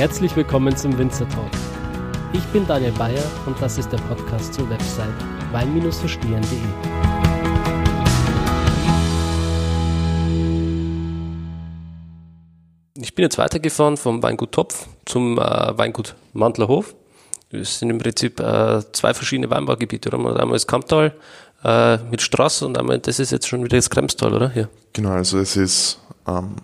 Herzlich willkommen zum Winzer Talk. Ich bin Daniel Bayer und das ist der Podcast zur Website wein-verstehen.de. Ich bin jetzt weitergefahren vom Weingut Topf zum äh, Weingut Mantlerhof. Das sind im Prinzip äh, zwei verschiedene Weinbaugebiete. Oder? Einmal das Kamptal äh, mit Straße und einmal, das ist jetzt schon wieder das Kremstal, oder? Hier. Genau, also es ist ähm,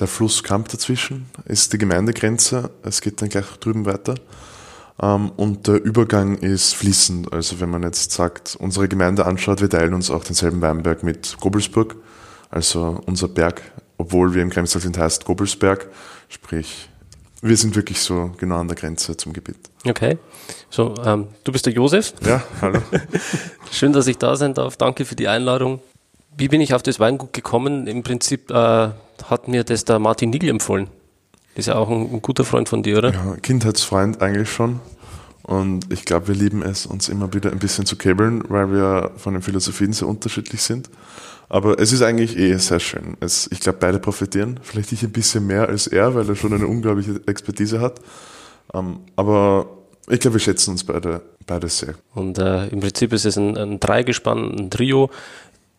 der Fluss Kamp dazwischen, ist die Gemeindegrenze, es geht dann gleich drüben weiter. Ähm, und der Übergang ist fließend. Also wenn man jetzt sagt, unsere Gemeinde anschaut, wir teilen uns auch denselben Weinberg mit Gobelsburg. Also unser Berg, obwohl wir im Kremstal sind, heißt Gobelsberg. Sprich, wir sind wirklich so genau an der Grenze zum Gebiet. Okay. So, ähm, du bist der Josef. Ja, hallo. Schön, dass ich da sein darf. Danke für die Einladung. Wie bin ich auf das Weingut gekommen? Im Prinzip äh, hat mir das der Martin Nigel empfohlen. Ist ja auch ein, ein guter Freund von dir, oder? Ja, Kindheitsfreund eigentlich schon. Und ich glaube, wir lieben es, uns immer wieder ein bisschen zu käbeln, weil wir von den Philosophien sehr unterschiedlich sind. Aber es ist eigentlich eh sehr schön. Es, ich glaube, beide profitieren. Vielleicht ich ein bisschen mehr als er, weil er schon eine unglaubliche Expertise hat. Um, ähm, aber ich glaube, wir schätzen uns beide, beide sehr. Und äh, im Prinzip ist es ein, ein Dreigespann, ein Trio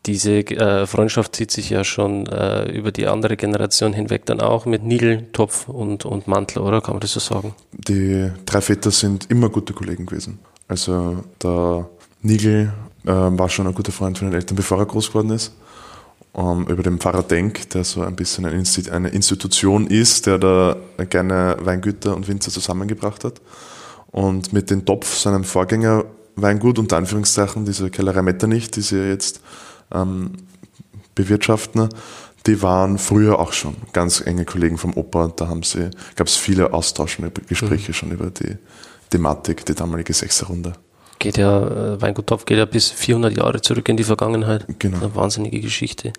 diese äh, Freundschaft zieht sich ja schon äh, über die andere Generation hinweg dann auch mit Nigel, Topf und, und Mantel, oder kann man das so sagen? Die drei Väter sind immer gute Kollegen gewesen. Also der Nigel äh, war schon ein guter Freund von den Eltern, bevor er groß geworden ist. Ähm, über den Pfarrer Denk, der so ein bisschen eine, Instit eine Institution ist, der da gerne Weingüter und Winzer zusammengebracht hat. Und mit dem Topf, seinem Vorgänger Weingut, unter Anführungszeichen, diese Kellerei Metternich, die sie jetzt ähm, bewirtschaften, die waren früher auch schon ganz enge Kollegen vom Opa. Da haben sie, gab es viele austauschende Gespräche mhm. schon über die Thematik, die damalige Sechserrunde. Geht ja, äh, Weingut Topf geht ja bis 400 Jahre zurück in die Vergangenheit. Genau. Eine wahnsinnige Geschichte.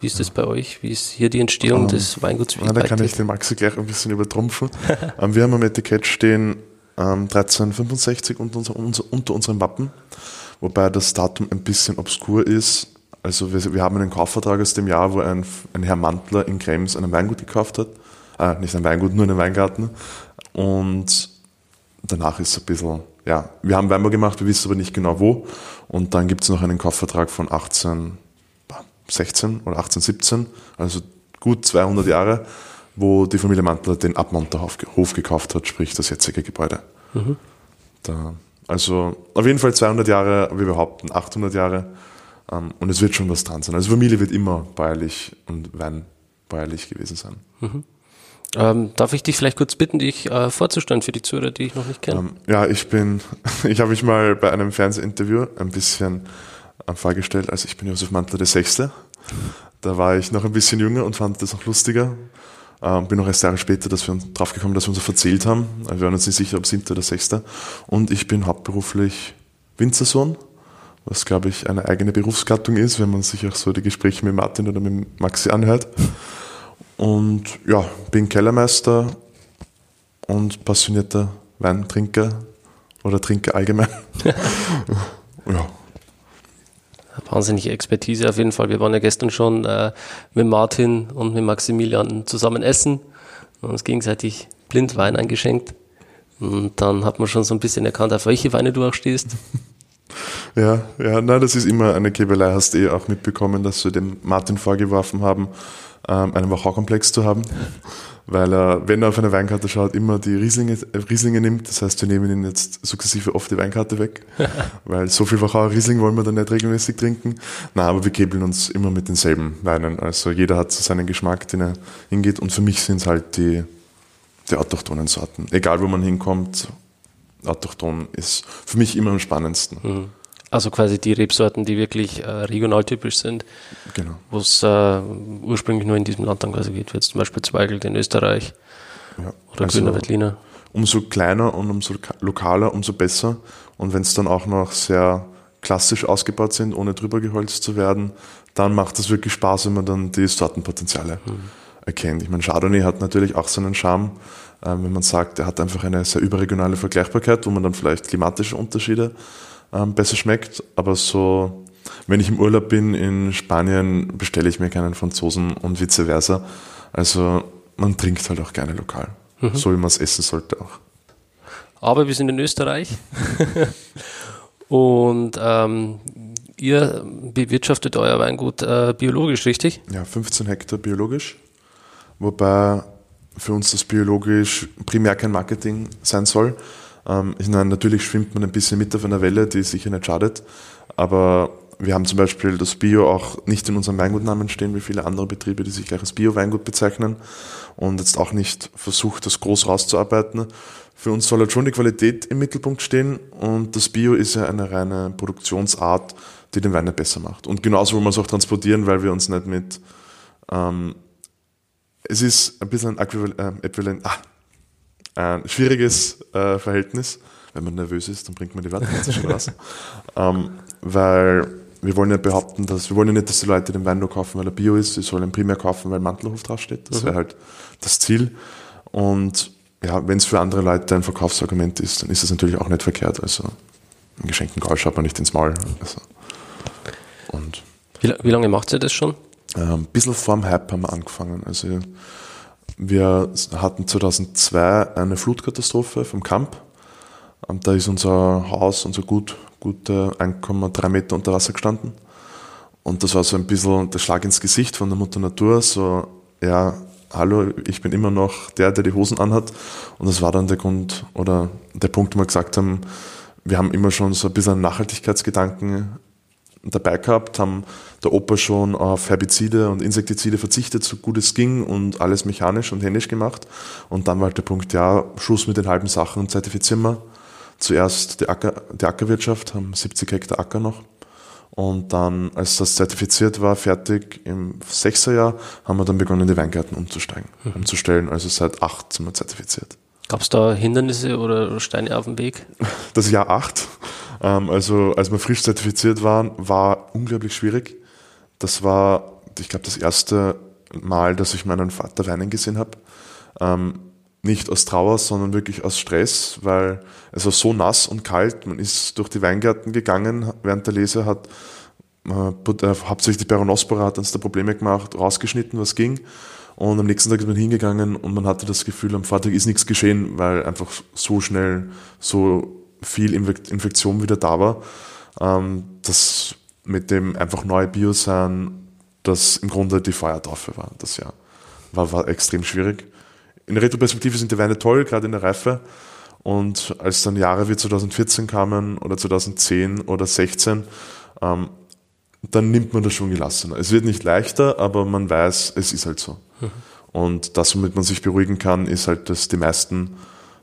Wie ist das bei euch? Wie ist hier die Entstehung um, ähm, des Weinguts? Na, da kann ich den Maxi gleich ein bisschen übertrumpfen. um, wir haben am Etikett stehen um, 1365 unter, unser, unter unserem Wappen, wobei das Datum ein bisschen obskur ist. Also wir, wir haben einen Kaufvertrag aus dem Jahr, wo ein, ein Herr Mantler in Krems einen Weingut gekauft hat. Äh, nicht ein Weingut, nur einen Weingarten. Und danach ist es ein bisschen, ja, wir haben Weinbau gemacht, wir wissen aber nicht genau wo. Und dann gibt es noch einen Kaufvertrag von 1816 oder 1817, also gut 200 Jahre, wo die Familie Mantler den Abmonterhof gekauft hat, sprich das jetzige Gebäude. Mhm. Da, also auf jeden Fall 200 Jahre, wir behaupten 800 Jahre. Ähm, und es wird schon was dran sein. Also Familie wird immer bäuerlich und Wein bäuerlich gewesen sein. Mhm. Ähm, darf ich dich vielleicht kurz bitten, dich äh, vorzustellen für die Zuhörer, die ich noch nicht kenne? Ähm, ja, ich bin, ich habe mich mal bei einem Fernsehinterview ein bisschen äh, vorgestellt, also ich bin Josef Mantler der Sechste. Da war ich noch ein bisschen jünger und fand das auch lustiger. Ähm, bin noch erst Jahre später, dass wir drauf gekommen, dass wir uns so verzählt haben. Wir waren uns nicht sicher, ob siebter oder sechster. Und ich bin hauptberuflich Winzersohn was glaube ich eine eigene Berufsgattung ist, wenn man sich auch so die Gespräche mit Martin oder mit Maxi anhört. Und ja, bin Kellermeister und passionierter Weintrinker oder Trinker allgemein. ja. Wahnsinnige Expertise auf jeden Fall. Wir waren ja gestern schon äh, mit Martin und mit Maximilian zusammen essen und uns gegenseitig blind Wein eingeschenkt. Und dann hat man schon so ein bisschen erkannt, auf welche Weine du auch stehst. Ja, ja, na, das ist immer eine Käbelei. Hast du eh auch mitbekommen, dass wir dem Martin vorgeworfen haben, ähm, einen Wachaukomplex zu haben. Weil er, wenn er auf eine Weinkarte schaut, immer die Rieslinge, Rieslinge nimmt. Das heißt, wir nehmen ihn jetzt sukzessive oft die Weinkarte weg. weil so viel Wachauer Riesling wollen wir dann nicht regelmäßig trinken. Na, aber wir käbeln uns immer mit denselben Weinen. Also jeder hat so seinen Geschmack, den er hingeht. Und für mich sind es halt die, die autochthonen Sorten. Egal, wo man hinkommt, autochthon ist für mich immer am spannendsten. Mhm. Also quasi die Rebsorten, die wirklich äh, regionaltypisch sind, genau. wo es äh, ursprünglich nur in diesem Land dann quasi geht, wie jetzt zum Beispiel Zweigelt in Österreich ja. oder also Grüner Veltliner. Umso kleiner und umso lokaler, umso besser. Und wenn es dann auch noch sehr klassisch ausgebaut sind, ohne drüber geholzt zu werden, dann macht es wirklich Spaß, wenn man dann die Sortenpotenziale mhm. erkennt. Ich meine, Chardonnay hat natürlich auch seinen Charme, wenn man sagt, er hat einfach eine sehr überregionale Vergleichbarkeit, wo man dann vielleicht klimatische Unterschiede ähm, besser schmeckt. Aber so, wenn ich im Urlaub bin in Spanien, bestelle ich mir keinen Franzosen und vice versa. Also man trinkt halt auch gerne lokal. Mhm. So wie man es essen sollte auch. Aber wir sind in Österreich und ähm, ihr bewirtschaftet euer Weingut äh, biologisch, richtig? Ja, 15 Hektar biologisch. Wobei für uns das biologisch primär kein Marketing sein soll. Ähm, ich meine, natürlich schwimmt man ein bisschen mit auf einer Welle, die sicher nicht schadet. Aber wir haben zum Beispiel das Bio auch nicht in unserem Weingutnamen stehen, wie viele andere Betriebe, die sich gleich als Bio-Weingut bezeichnen und jetzt auch nicht versucht, das groß rauszuarbeiten. Für uns soll halt schon die Qualität im Mittelpunkt stehen und das Bio ist ja eine reine Produktionsart, die den Wein nicht besser macht. Und genauso wollen wir es auch transportieren, weil wir uns nicht mit, ähm, es ist ein bisschen ein Äquivalent, äh, Äquivalent ah, ein schwieriges äh, Verhältnis. Wenn man nervös ist, dann bringt man die Wörter ganz schön raus. ähm, weil wir wollen ja behaupten, dass wir wollen ja nicht, dass die Leute den Wein nur kaufen, weil er Bio ist. Sie sollen ihn primär kaufen, weil Mantelhof draufsteht. Das mhm. wäre halt das Ziel. Und ja, wenn es für andere Leute ein Verkaufsargument ist, dann ist das natürlich auch nicht verkehrt. Also einen geschenkten Gaul schaut man nicht ins Maul. Also, und wie, wie, lange macht ihr das schon? Ein bisschen vorm Hype haben wir angefangen. Also wir hatten 2002 eine Flutkatastrophe vom Camp. Und da ist unser Haus, unser Gut, gute 1,3 Meter unter Wasser gestanden. Und das war so ein bisschen der Schlag ins Gesicht von der Mutter Natur, so, ja, hallo, ich bin immer noch der, der die Hosen anhat. Und das war dann der Grund oder der Punkt, wo wir gesagt haben, wir haben immer schon so ein bisschen Nachhaltigkeitsgedanken dabei gehabt, haben der Opa schon auf Herbizide und Insektizide verzichtet, so gut es ging und alles mechanisch und händisch gemacht. Und dann war halt der Punkt, ja, Schluss mit den halben Sachen und zertifizieren wir. Zuerst die, Acker, die Ackerwirtschaft, haben 70 Hektar Acker noch. Und dann, als das zertifiziert war, fertig im Sechserjahr, haben wir dann begonnen, die Weingärten umzusteigen, mhm. umzustellen. Also seit acht sind wir zertifiziert. Gab es da Hindernisse oder Steine auf dem Weg? Das Jahr acht, ähm, also als wir frisch zertifiziert waren, war unglaublich schwierig. Das war, ich glaube, das erste Mal, dass ich meinen Vater weinen gesehen habe. Ähm, nicht aus Trauer, sondern wirklich aus Stress, weil es war so nass und kalt. Man ist durch die Weingärten gegangen während der Lese, hat äh, hauptsächlich die Peronospora hat uns da Probleme gemacht, rausgeschnitten, was ging. Und am nächsten Tag ist man hingegangen und man hatte das Gefühl, am Vortag ist nichts geschehen, weil einfach so schnell so viel Infektion wieder da war, ähm, dass mit dem einfach neue Bio sein, das im Grunde die Feuertaufe war, das Jahr. War, war extrem schwierig. In der Retroperspektive sind die Weine toll, gerade in der Reife. Und als dann Jahre wie 2014 kamen oder 2010 oder 2016, ähm, dann nimmt man das schon gelassener. Es wird nicht leichter, aber man weiß, es ist halt so. Mhm. Und das, womit man sich beruhigen kann, ist halt, dass die meisten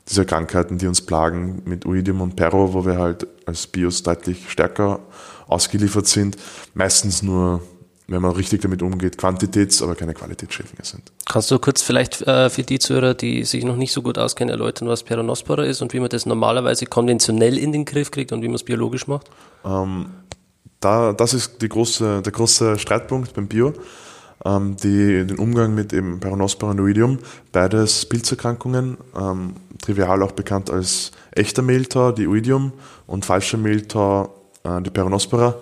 dieser Krankheiten, die uns plagen, mit Oidium und Perro, wo wir halt als Bios deutlich stärker ausgeliefert sind, meistens nur wenn man richtig damit umgeht, Quantitäts-, aber keine Qualitätsschädlinge sind. Kannst du kurz vielleicht äh, für die Zuhörer, die sich noch nicht so gut auskennen, erläutern, was Peronospora ist und wie man das normalerweise konventionell in den Griff kriegt und wie man es biologisch macht? Ähm, da, das ist große, der große Streitpunkt beim Bio. Ähm, die, den Umgang mit eben Peronospora und Oidium, beides Pilzerkrankungen, ähm, trivial auch bekannt als echter Mehltau, die Oidium, und falscher Mehltau, äh, die Peronospora.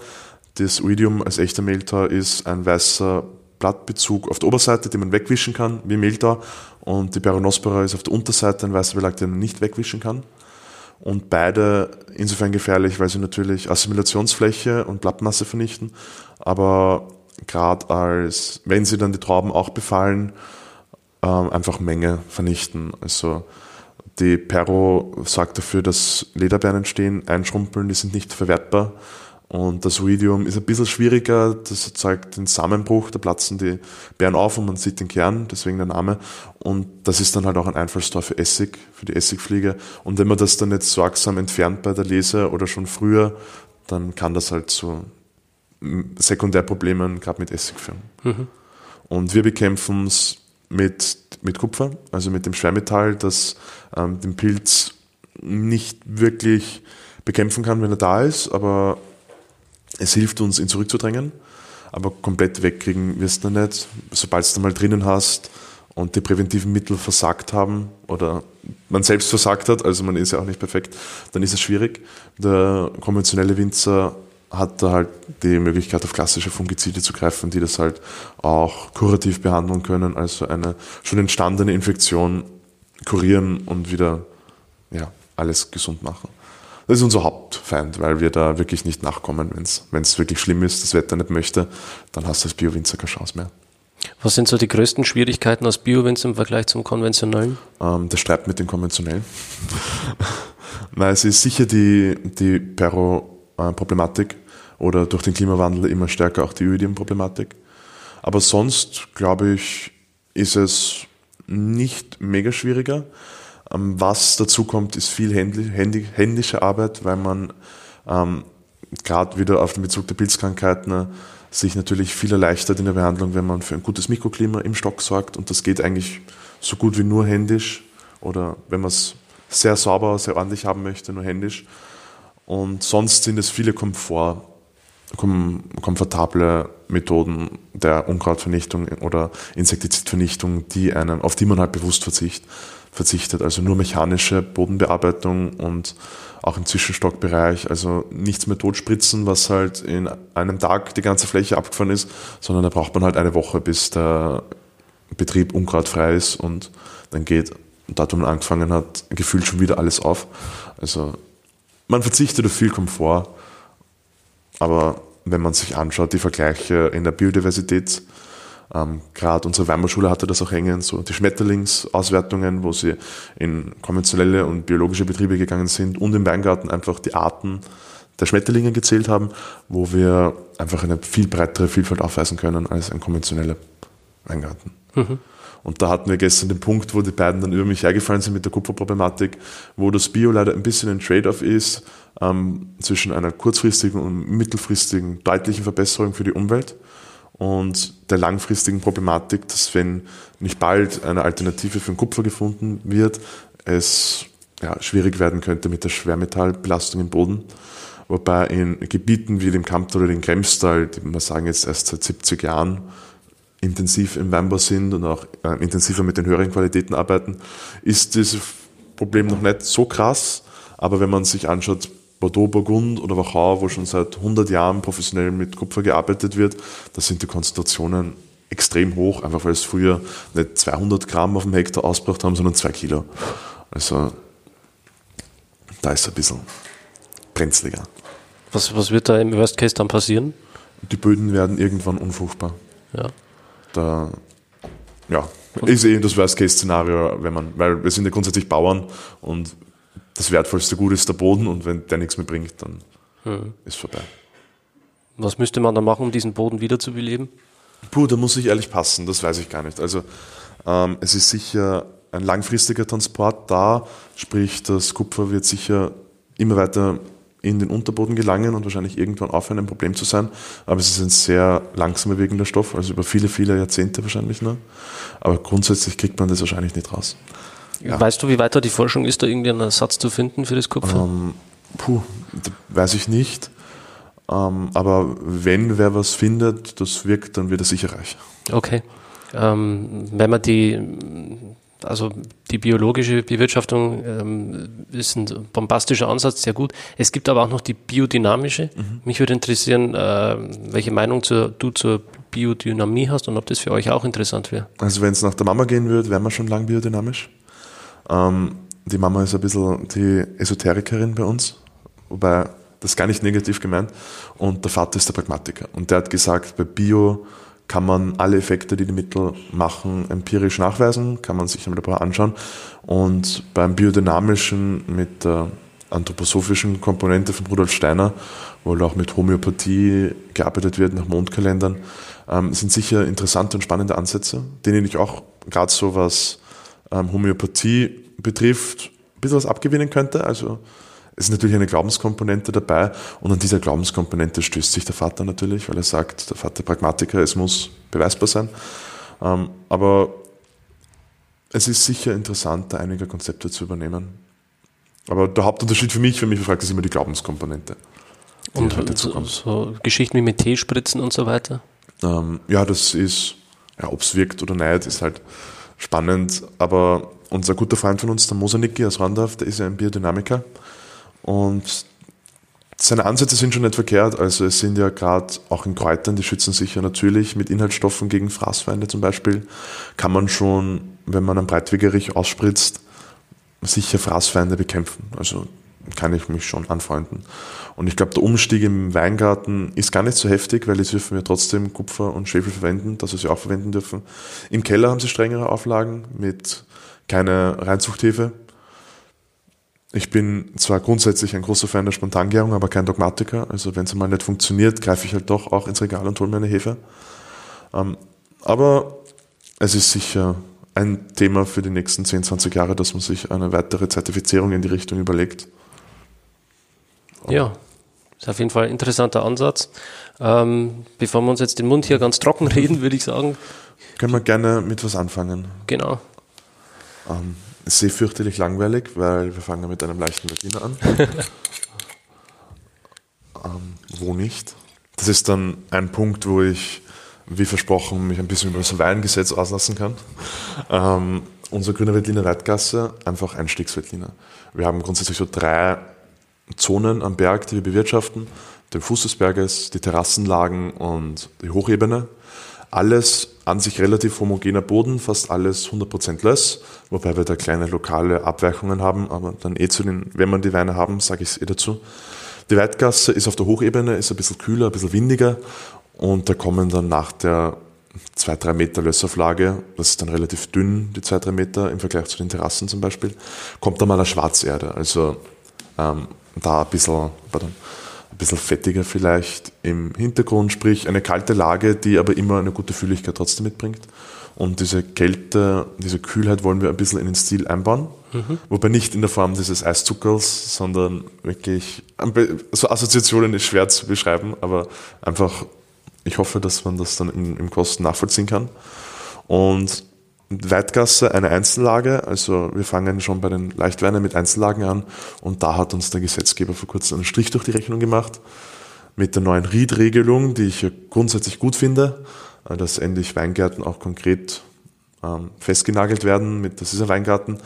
Das Oidium als echter Mehltau ist ein weißer Blattbezug auf der Oberseite, den man wegwischen kann, wie Mehltau. Und die Peronospora ist auf der Unterseite ein weißer Belag, den man nicht wegwischen kann. Und beide insofern gefährlich, weil sie natürlich Assimilationsfläche und Blattmasse vernichten. Aber gerade als, wenn sie dann die Trauben auch befallen, ähm, einfach Menge vernichten. Also die Perro sorgt dafür, dass Lederbeeren entstehen, einschrumpeln, die sind nicht verwertbar. Und das Oidium ist ein bisschen schwieriger, das erzeugt den Samenbruch, da platzen die Beeren auf und man sieht den Kern, deswegen der Name. Und das ist dann halt auch ein Einfallstor für Essig, für die Essigfliege. Und wenn man das dann nicht sorgsam entfernt bei der Lese oder schon früher, dann kann das halt zu Sekundärproblemen gerade mit Essig führen. Mhm. Und wir bekämpfen es mit, mit Kupfer, also mit dem Schwermetall, das ähm, den Pilz nicht wirklich bekämpfen kann, wenn er da ist, aber es hilft uns, ihn zurückzudrängen, aber komplett wegkriegen wirst du nicht. Sobald du mal drinnen hast und die präventiven Mittel versagt haben oder man selbst versagt hat, also man ist ja auch nicht perfekt, dann ist es schwierig. Der konventionelle Winzer hat da halt die Möglichkeit, auf klassische Fungizide zu greifen, die das halt auch kurativ behandeln können, also eine schon entstandene Infektion kurieren und wieder ja, alles gesund machen. Das ist unser Hauptfeind, weil wir da wirklich nicht nachkommen. Wenn es wirklich schlimm ist, das Wetter nicht möchte, dann hast du als Bio-Winzer keine Chance mehr. Was sind so die größten Schwierigkeiten aus Bio-Winzer im Vergleich zum konventionellen? Ähm, der Streit mit den konventionellen. Nein, es ist sicher die, die Perro-Problematik oder durch den Klimawandel immer stärker auch die Ödiem-Problematik. Aber sonst, glaube ich, ist es nicht mega schwieriger. Ähm, was dazu kommt, ist viel händische Arbeit, weil man ähm, gerade wieder auf den Bezug der Pilzkrankheiten äh, sich natürlich viel erleichtert in der Behandlung, wenn man für ein gutes Mikroklima im Stock sorgt. Und das geht eigentlich so gut wie nur händisch oder wenn man es sehr sauber, sehr ordentlich haben möchte, nur händisch. Und sonst sind es viele Komfort, komfortable Methoden der Unkrautvernichtung oder Insektizidvernichtung, die einem, auf die man halt bewusst verzichtet verzichtet. Also nur mechanische Bodenbearbeitung und auch im Zwischenstockbereich. Also nichts mehr totspritzen, was halt in einem Tag die ganze Fläche abgefahren ist, sondern da braucht man halt eine Woche, bis der Betrieb unkrautfrei ist und dann geht, da man angefangen hat, gefühlt schon wieder alles auf. Also man verzichtet auf viel Komfort, aber wenn man sich anschaut, die Vergleiche in der Biodiversität, ähm, Gerade unsere Weinbauschule hatte das auch hängen, so die Schmetterlingsauswertungen, wo sie in konventionelle und biologische Betriebe gegangen sind und im Weingarten einfach die Arten der Schmetterlinge gezählt haben, wo wir einfach eine viel breitere Vielfalt aufweisen können als ein konventioneller Weingarten. Mhm. Und da hatten wir gestern den Punkt, wo die beiden dann über mich hergefallen sind mit der Kupferproblematik, wo das Bio leider ein bisschen ein Trade-off ist ähm, zwischen einer kurzfristigen und mittelfristigen deutlichen Verbesserung für die Umwelt und der langfristigen Problematik, dass wenn nicht bald eine Alternative für den Kupfer gefunden wird, es ja, schwierig werden könnte mit der Schwermetallbelastung im Boden. Wobei in Gebieten wie dem Kamptal oder dem Kremstal, die man sagen jetzt erst seit 70 Jahren intensiv im Weinbau sind und auch äh, intensiver mit den höheren Qualitäten arbeiten, ist dieses Problem noch nicht so krass. Aber wenn man sich anschaut, Bordeaux, Burgund oder Wachau, wo schon seit 100 Jahren professionell mit Kupfer gearbeitet wird, da sind die Konzentrationen extrem hoch, einfach weil es früher nicht 200 Gramm auf dem Hektar ausgebracht haben, sondern 2 Kilo. Also da ist es ein bisschen brenzliger. Was, was wird da im Worst Case dann passieren? Die Böden werden irgendwann unfruchtbar. Ja. Da, ja, ist eh das Worst-Case-Szenario, wenn man, weil wir sind ja grundsätzlich Bauern und das wertvollste Gut ist der Boden und wenn der nichts mehr bringt, dann hm. ist vorbei. Was müsste man da machen, um diesen Boden wiederzubeleben? Puh, da muss ich ehrlich passen, das weiß ich gar nicht. Also ähm, es ist sicher ein langfristiger Transport da, sprich das Kupfer wird sicher immer weiter in den Unterboden gelangen und wahrscheinlich irgendwann aufhören, ein Problem zu sein. Aber es ist ein sehr langsam bewegender Stoff, also über viele, viele Jahrzehnte wahrscheinlich nur. Aber grundsätzlich kriegt man das wahrscheinlich nicht raus. Ja. Weißt du, wie weiter die Forschung ist, da irgendwie einen Ersatz zu finden für das Kupfer? Ähm, puh, weiß ich nicht. Ähm, aber wenn wer was findet, das wirkt, dann wird er sicher reich. Okay. Ähm, wenn man die, also die biologische Bewirtschaftung ähm, ist ein bombastischer Ansatz, sehr gut. Es gibt aber auch noch die biodynamische. Mhm. Mich würde interessieren, äh, welche Meinung zur, du zur Biodynamie hast und ob das für euch auch interessant wäre. Also wenn es nach der Mama gehen würde, wären wir schon lang biodynamisch. Ähm, die Mama ist ein bisschen die Esoterikerin bei uns, wobei das gar nicht negativ gemeint. Und der Vater ist der Pragmatiker. Und der hat gesagt, bei Bio kann man alle Effekte, die die Mittel machen, empirisch nachweisen, kann man sich im Labor anschauen. Und beim biodynamischen mit der anthroposophischen Komponente von Rudolf Steiner, wo auch mit Homöopathie gearbeitet wird nach Mondkalendern, ähm, sind sicher interessante und spannende Ansätze, denen ich auch gerade so was ähm, Homöopathie betrifft, ein bisschen was abgewinnen könnte. Also es ist natürlich eine Glaubenskomponente dabei und an dieser Glaubenskomponente stößt sich der Vater natürlich, weil er sagt, der Vater Pragmatiker, es muss beweisbar sein. Ähm, aber es ist sicher interessant, da einige Konzepte zu übernehmen. Aber der Hauptunterschied für mich, für mich fragt, ist immer die Glaubenskomponente. Die und halt so, so, Geschichten wie mit Teespritzen und so weiter? Ähm, ja, das ist, ja, ob es wirkt oder nicht, ist halt spannend. Aber unser guter Freund von uns, der Mosanicki aus Randorf, der ist ja ein Biodynamiker. Und seine Ansätze sind schon nicht verkehrt. Also es sind ja gerade auch in Kräutern, die schützen sich ja natürlich mit Inhaltsstoffen gegen Fraßfeinde zum Beispiel, kann man schon, wenn man einen Breitwegerich ausspritzt, sicher Fraßfeinde bekämpfen. Also kann ich mich schon anfreunden. Und ich glaube, der Umstieg im Weingarten ist gar nicht so heftig, weil jetzt dürfen wir trotzdem Kupfer und Schwefel verwenden, dass wir sie auch verwenden dürfen. Im Keller haben sie strengere Auflagen mit keiner Reinzuchthefe. Ich bin zwar grundsätzlich ein großer Fan der Spontangärung, aber kein Dogmatiker. Also wenn es mal nicht funktioniert, greife ich halt doch auch ins Regal und hole mir eine Hefe. Ähm, aber es ist sicher ein Thema für die nächsten 10, 20 Jahre, dass man sich eine weitere Zertifizierung in die Richtung überlegt. Ja, ist auf jeden Fall ein interessanter Ansatz. Ähm, bevor wir uns jetzt den Mund hier ganz trocken reden, würde ich sagen. Können wir gerne mit was anfangen. Genau. Ähm, ist sehr fürchterlich langweilig, weil wir fangen mit einem leichten Berliner an. ähm, wo nicht? Das ist dann ein Punkt, wo ich, wie versprochen, mich ein bisschen über das Weingesetz auslassen kann. Ähm, unser grüner Veltliner Weitgasse, einfach Einstiegsveltliner. Wir haben grundsätzlich so drei Zonen am Berg, die wir bewirtschaften. Den Fuß des Berges, die Terrassenlagen und die Hochebene. Alles an sich relativ homogener Boden, fast alles 100% Löss, wobei wir da kleine lokale Abweichungen haben, aber dann eh zu den, wenn wir die Weine haben, sage ich es eh dazu. Die Weitgasse ist auf der Hochebene, ist ein bisschen kühler, ein bisschen windiger und da kommen dann nach der 2-3 Meter Lössauflage, das ist dann relativ dünn, die 2-3 Meter im Vergleich zu den Terrassen zum Beispiel, kommt dann mal eine Schwarzerde, also ähm, da ein bisschen, pardon, ein bisschen fettiger vielleicht im Hintergrund, sprich eine kalte Lage, die aber immer eine gute Fülligkeit trotzdem mitbringt. Und diese Kälte, diese Kühlheit wollen wir ein bisschen in den Stil einbauen. Mhm. Wobei nicht in der Form dieses Eiszuckers, sondern wirklich, so Assoziationen ist schwer zu beschreiben, aber einfach, ich hoffe, dass man das dann im, im Kosten nachvollziehen kann. Und Weitgasse eine Einzellage, also wir fangen schon bei den Leichtweinen mit Einzellagen an. Und da hat uns der Gesetzgeber vor kurzem einen Strich durch die Rechnung gemacht mit der neuen Ried-Regelung, die ich grundsätzlich gut finde, äh, dass endlich Weingärten auch konkret ähm, festgenagelt werden mit, das ist ein Weingarten,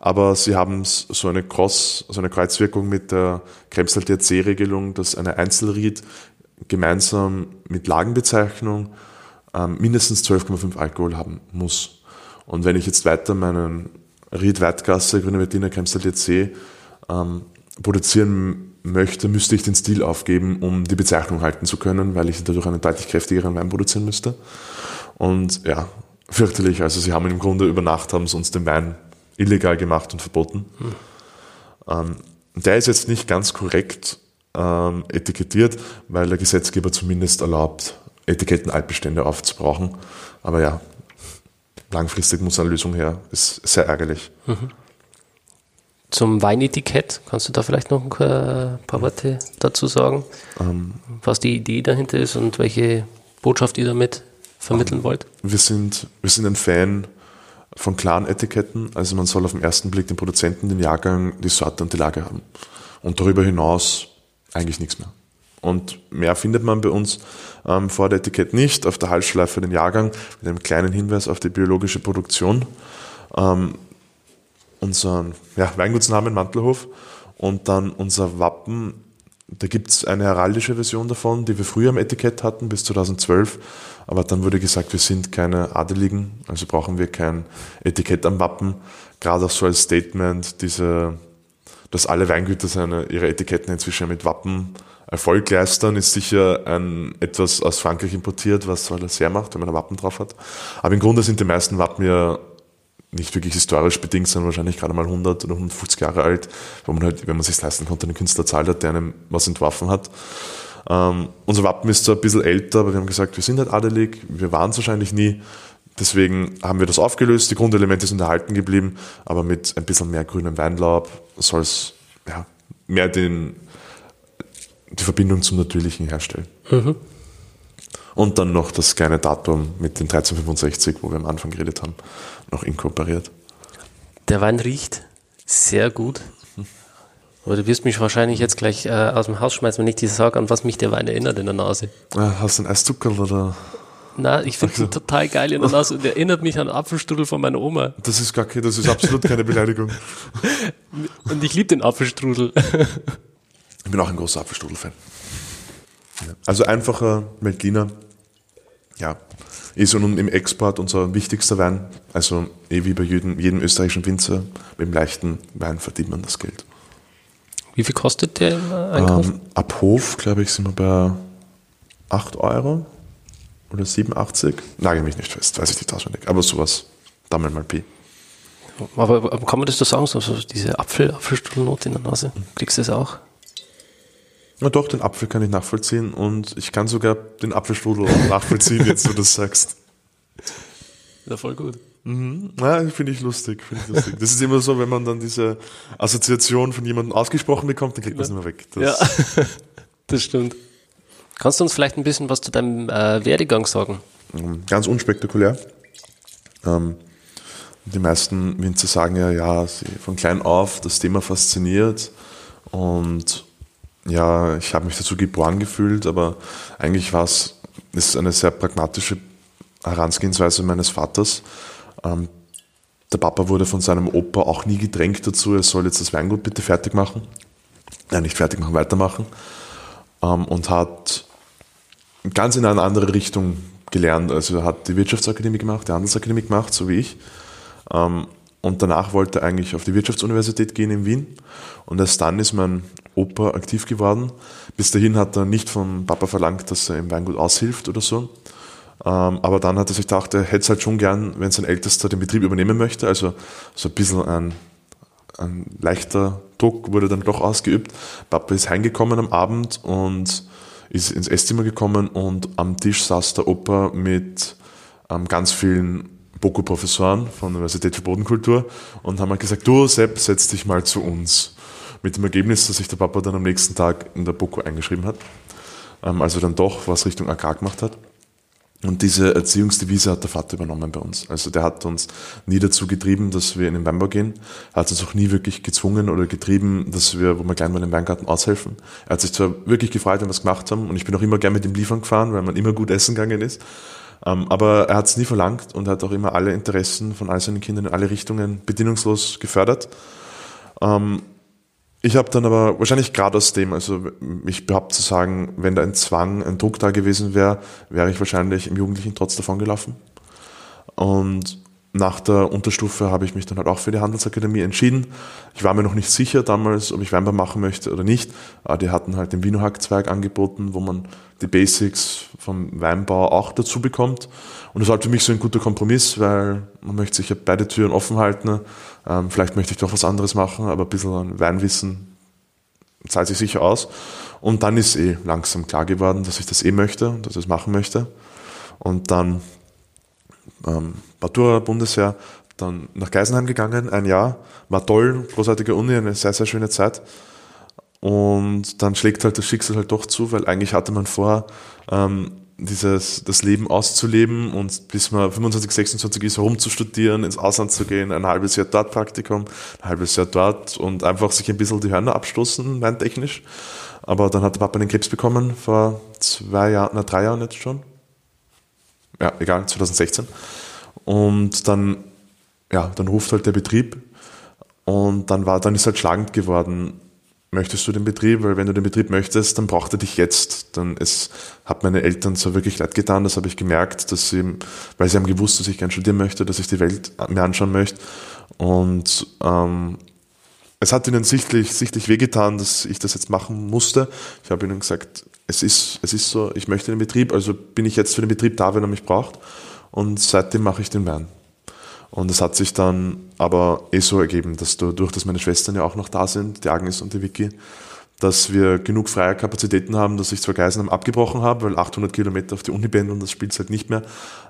aber sie haben so eine Cross, so eine Kreuzwirkung mit der Kremsel DRC-Regelung, dass eine Einzelried gemeinsam mit Lagenbezeichnung ähm, mindestens 12,5 Alkohol haben muss. Und wenn ich jetzt weiter meinen Ried Weitgasse, Grüne Berliner Kremstal DC ähm, produzieren möchte, müsste ich den Stil aufgeben, um die Bezeichnung halten zu können, weil ich dadurch einen deutlich kräftigeren Wein produzieren müsste. Und ja, fürchterlich. Also sie haben im Grunde über Nacht haben sie uns den Wein illegal gemacht und verboten. Hm. Ähm, der ist jetzt nicht ganz korrekt ähm, etikettiert, weil der Gesetzgeber zumindest erlaubt, Etikettenaltbestände aufzubrauchen. Aber ja, langfristig muss eine Lösung her. Ist sehr ärgerlich. Mhm. Zum Weinetikett, kannst du da vielleicht noch ein paar Worte dazu sagen? Ähm, was die Idee dahinter ist und welche Botschaft ihr damit vermitteln ähm, wollt? Wir sind, wir sind ein Fan von klaren Etiketten. Also man soll auf den ersten Blick den Produzenten, den Jahrgang, die Sorte und die Lage haben. Und darüber hinaus eigentlich nichts mehr. Und mehr findet man bei uns ähm, vor der Etikett nicht. Auf der Halsschleife den Jahrgang mit einem kleinen Hinweis auf die biologische Produktion. Ähm, unseren ja, Weingutsnamen Mantelhof und dann unser Wappen. Da gibt es eine heraldische Version davon, die wir früher am Etikett hatten bis 2012. Aber dann wurde gesagt, wir sind keine Adeligen, also brauchen wir kein Etikett am Wappen. Gerade auch so als Statement, diese, dass alle Weingüter seine, ihre Etiketten inzwischen mit Wappen Erfolg leisten ist sicher ein, etwas aus Frankreich importiert, was so alles hermacht, wenn man ein Wappen drauf hat. Aber im Grunde sind die meisten Wappen ja nicht wirklich historisch bedingt, sondern wahrscheinlich gerade mal 100 oder 150 Jahre alt, wo man halt, wenn man sich leisten konnte, einen Künstler zahlt hat, der einem was entworfen hat. Ähm, unser Wappen ist zwar ein bisschen älter, aber wir haben gesagt, wir sind halt adelig, wir waren es wahrscheinlich nie. Deswegen haben wir das aufgelöst, die Grundelemente sind erhalten geblieben, aber mit ein bisschen mehr grünem Weinlaub soll es ja, mehr den die Verbindung zum Natürlichen herstellen. Mhm. Und dann noch das kleine Datum mit den 1365, wo wir am Anfang geredet haben, noch inkorporiert. Der Wein riecht sehr gut. Aber du wirst mich wahrscheinlich jetzt gleich äh, aus dem Haus schmeißen, wenn ich dir sage, an was mich der Wein erinnert in der Nase. Ah, hast du einen Eiszuckerl oder? Na, ich finde ihn total geil in der Nase und erinnert mich an Apfelstrudel von meiner Oma. Das ist gar keine, das ist absolut keine Beleidigung. und ich liebe den Apfelstrudel. Ich bin auch ein großer Apfelstrudel-Fan. Also einfacher Veltliner, ja, ist nun im Export unser wichtigster Wein. Also eh wie bei jedem, jedem österreichischen Winzer, mit dem leichten Wein verdient man das Geld. Wie viel kostet der im Einkauf? Ähm, ab Hof, glaube ich, sind wir bei 8 Euro oder 87. Nagel mich nicht fest, weiß ich nicht auswendig. Aber sowas, Dammel mal Pi. Aber, aber kann man das so sagen, so, so diese Apfel, Apfelstrudel-Note in der Nase? Kriegst du das auch? Na doch, den Apfel kann ich nachvollziehen und ich kann sogar den Apfelstrudel auch nachvollziehen, jetzt wo du das sagst. Ja, voll gut. Mhm. Ja, finde ich lustig, finde ich lustig. Das ist immer so, wenn man dann diese Assoziation von jemandem ausgesprochen bekommt, dann kriegt man es immer weg. Das Ja, das stimmt. Kannst du uns vielleicht ein bisschen was zu deinem äh, Werdegang sagen? Ähm, Ganz unspektakulär. Ähm, die meisten Winzer sagen ja, ja, sie von klein auf das Thema fasziniert und ja, ich habe mich dazu geboren gefühlt, aber eigentlich war es ist eine sehr pragmatische Herangehensweise meines Vaters. Ähm, der Papa wurde von seinem Opa auch nie gedrängt dazu, er soll jetzt das Weingut bitte fertig machen. Nein, nicht fertig machen, weitermachen. Ähm, und hat ganz in eine andere Richtung gelernt. Also er hat die Wirtschaftsakademie gemacht, die Handelsakademie gemacht, so wie ich. Ähm, und danach wollte er eigentlich auf die Wirtschaftsuniversität gehen in Wien. Und erst dann ist mein Opa aktiv geworden. Bis dahin hat er nicht vom Papa verlangt, dass er im Weingut aushilft oder so. Ähm, aber dann hat er sich gedacht, er hätte es halt schon gern, wenn sein Ältester den Betrieb übernehmen möchte. Also so ein bisschen ein, ein leichter Druck wurde dann doch ausgeübt. Papa ist heimgekommen am Abend und ist ins Esszimmer gekommen und am Tisch saß der Opa mit ähm, ganz vielen Boko-Professoren von der Universität für Bodenkultur und haben halt gesagt, du Sepp, setz dich mal zu uns. Mit dem Ergebnis, dass sich der Papa dann am nächsten Tag in der Boko eingeschrieben hat. Ähm, also dann doch was Richtung Agrar gemacht hat. Und diese Erziehungsdevise hat der Vater übernommen bei uns. Also der hat uns nie dazu getrieben, dass wir in den Weinbau gehen. Er hat uns auch nie wirklich gezwungen oder getrieben, dass wir, wo wir klein waren, im Weingarten aushelfen. Er hat sich zwar wirklich gefreut, wenn wir es gemacht haben, und ich bin auch immer gern mit ihm liefern gefahren, weil man immer gut essen gegangen ist. Ähm, aber er hat es nie verlangt und hat auch immer alle Interessen von all seinen Kindern in alle Richtungen bedingungslos gefördert. Ähm, ich habe dann aber wahrscheinlich gerade aus dem, also ich behaupte zu sagen, wenn da ein Zwang, ein Druck da gewesen wäre, wäre ich wahrscheinlich im Jugendlichen trotz davon gelaufen. Und nach der Unterstufe habe ich mich dann halt auch für die Handelsakademie entschieden. Ich war mir noch nicht sicher damals, ob ich Weinbau machen möchte oder nicht. Aber die hatten halt den Winohack-Zweig angeboten, wo man die Basics vom Weinbau auch dazu bekommt. Und das war halt für mich so ein guter Kompromiss, weil man möchte sich ja beide Türen offen halten. Ähm, vielleicht möchte ich doch was anderes machen, aber ein bisschen Weinwissen zahlt sich sicher aus. Und dann ist eh langsam klar geworden, dass ich das eh möchte, dass ich das machen möchte. Und dann ähm, Matura Bundeswehr, dann nach Geisenheim gegangen, ein Jahr, war toll, großartige Uni, eine sehr, sehr schöne Zeit. Und dann schlägt halt das Schicksal halt doch zu, weil eigentlich hatte man vor, ähm, dieses, das Leben auszuleben und bis man 25, 26 ist, herumzustudieren, ins Ausland zu gehen, ein halbes Jahr dort Praktikum, ein halbes Jahr dort und einfach sich ein bisschen die Hörner abstoßen, weintechnisch. Aber dann hat der Papa den Krebs bekommen, vor zwei Jahren, na drei Jahren jetzt schon. Ja, egal, 2016. Und dann, ja, dann ruft halt der Betrieb und dann war, dann ist halt schlagend geworden, möchtest du den Betrieb? Weil wenn du den Betrieb möchtest, dann braucht er dich jetzt. Dann es hat meine Eltern so wirklich leid getan, das habe ich gemerkt, dass sie, weil sie haben gewusst, dass ich gern studieren möchte, dass ich die Welt mir anschauen möchte. Und ähm, es hat ihnen sichtlich, sichtlich wehgetan, dass ich das jetzt machen musste. Ich habe ihnen gesagt, es ist, es ist so, ich möchte den Betrieb, also bin ich jetzt für den Betrieb da, wenn er mich braucht. Und seitdem mache ich den Wein. Und es hat sich dann aber eh so ergeben, dass dadurch, dass meine Schwestern ja auch noch da sind, die Agnes und die Vicky, dass wir genug freie Kapazitäten haben, dass ich zwar Geisenheim abgebrochen habe, weil 800 Kilometer auf die Uni bin und das spielt halt nicht mehr,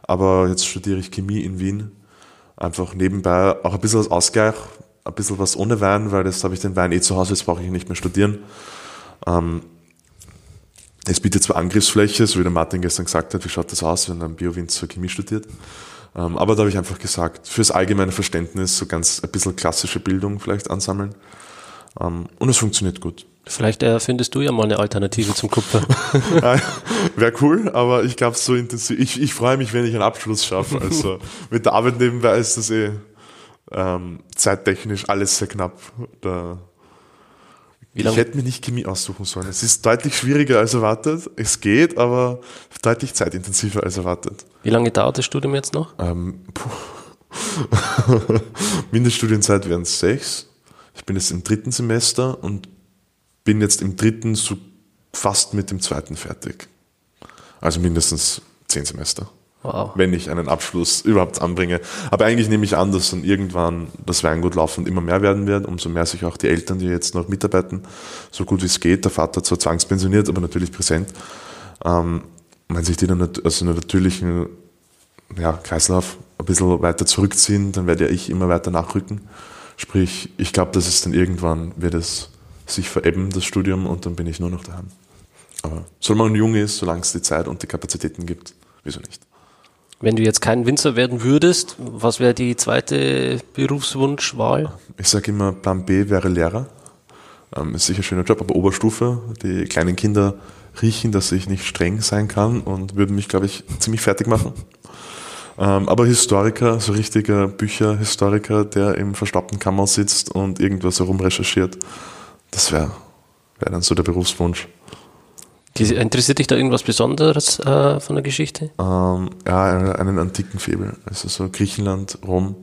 aber jetzt studiere ich Chemie in Wien. Einfach nebenbei auch ein bisschen als Ausgleich, ein bisschen was ohne Wein, weil jetzt habe ich den Wein eh zu Hause, jetzt brauche ich nicht mehr studieren. Ähm, es bietet zwar Angriffsfläche, so wie der Martin gestern gesagt hat, wie schaut das aus, wenn ein Bio-Winzer Chemie studiert. Ähm, aber da habe ich einfach gesagt, fürs allgemeine Verständnis, so ganz ein bisschen klassische Bildung vielleicht ansammeln. Ähm, und es funktioniert gut. Vielleicht erfindest du ja mal eine Alternative zum Kupfer. Wäre cool, aber ich glaube so intensiv. Ich, ich freue mich, wenn ich einen Abschluss schaffe. Also mit der Arbeit nebenbei ist das eh ähm, zeittechnisch alles sehr knapp. Da Ich hätte mir nicht Chemie aussuchen sollen. Es ist deutlich schwieriger als erwartet. Es geht, aber deutlich zeitintensiver als erwartet. Wie lange dauert das Studium jetzt noch? Ähm. Mindeststudienzeit wären sechs. Ich bin jetzt im dritten Semester und bin jetzt im dritten so fast mit dem zweiten fertig. Also mindestens zehn Semester. Wow. Wenn ich einen Abschluss überhaupt anbringe. Aber eigentlich nehme ich an, dass dann irgendwann das Weingut laufend immer mehr werden wird, umso mehr sich auch die Eltern, die jetzt noch mitarbeiten, so gut wie es geht, der Vater zwar zwangspensioniert, aber natürlich präsent, ähm, wenn sich die dann aus einer natürlichen ja, Kreislauf ein bisschen weiter zurückziehen, dann werde ja ich immer weiter nachrücken. Sprich, ich glaube, dass es dann irgendwann wird es sich verebben, das Studium, und dann bin ich nur noch daheim. Aber solange man jung ist, solange es die Zeit und die Kapazitäten gibt, wieso nicht? Wenn du jetzt kein Winzer werden würdest, was wäre die zweite Berufswunschwahl? Ich sage immer, Plan B wäre Lehrer. Ähm, ist sicher ein schöner Job, aber Oberstufe. Die kleinen Kinder riechen, dass ich nicht streng sein kann und würden mich, glaube ich, ziemlich fertig machen. Ähm, aber Historiker, so richtiger Bücherhistoriker, der im verstaubten Kammer sitzt und irgendwas herum recherchiert, das wäre wär dann so der Berufswunsch. Interessiert dich da irgendwas Besonderes äh, von der Geschichte? Ähm, ja, einen, antiken Febel. Also so Griechenland, Rom.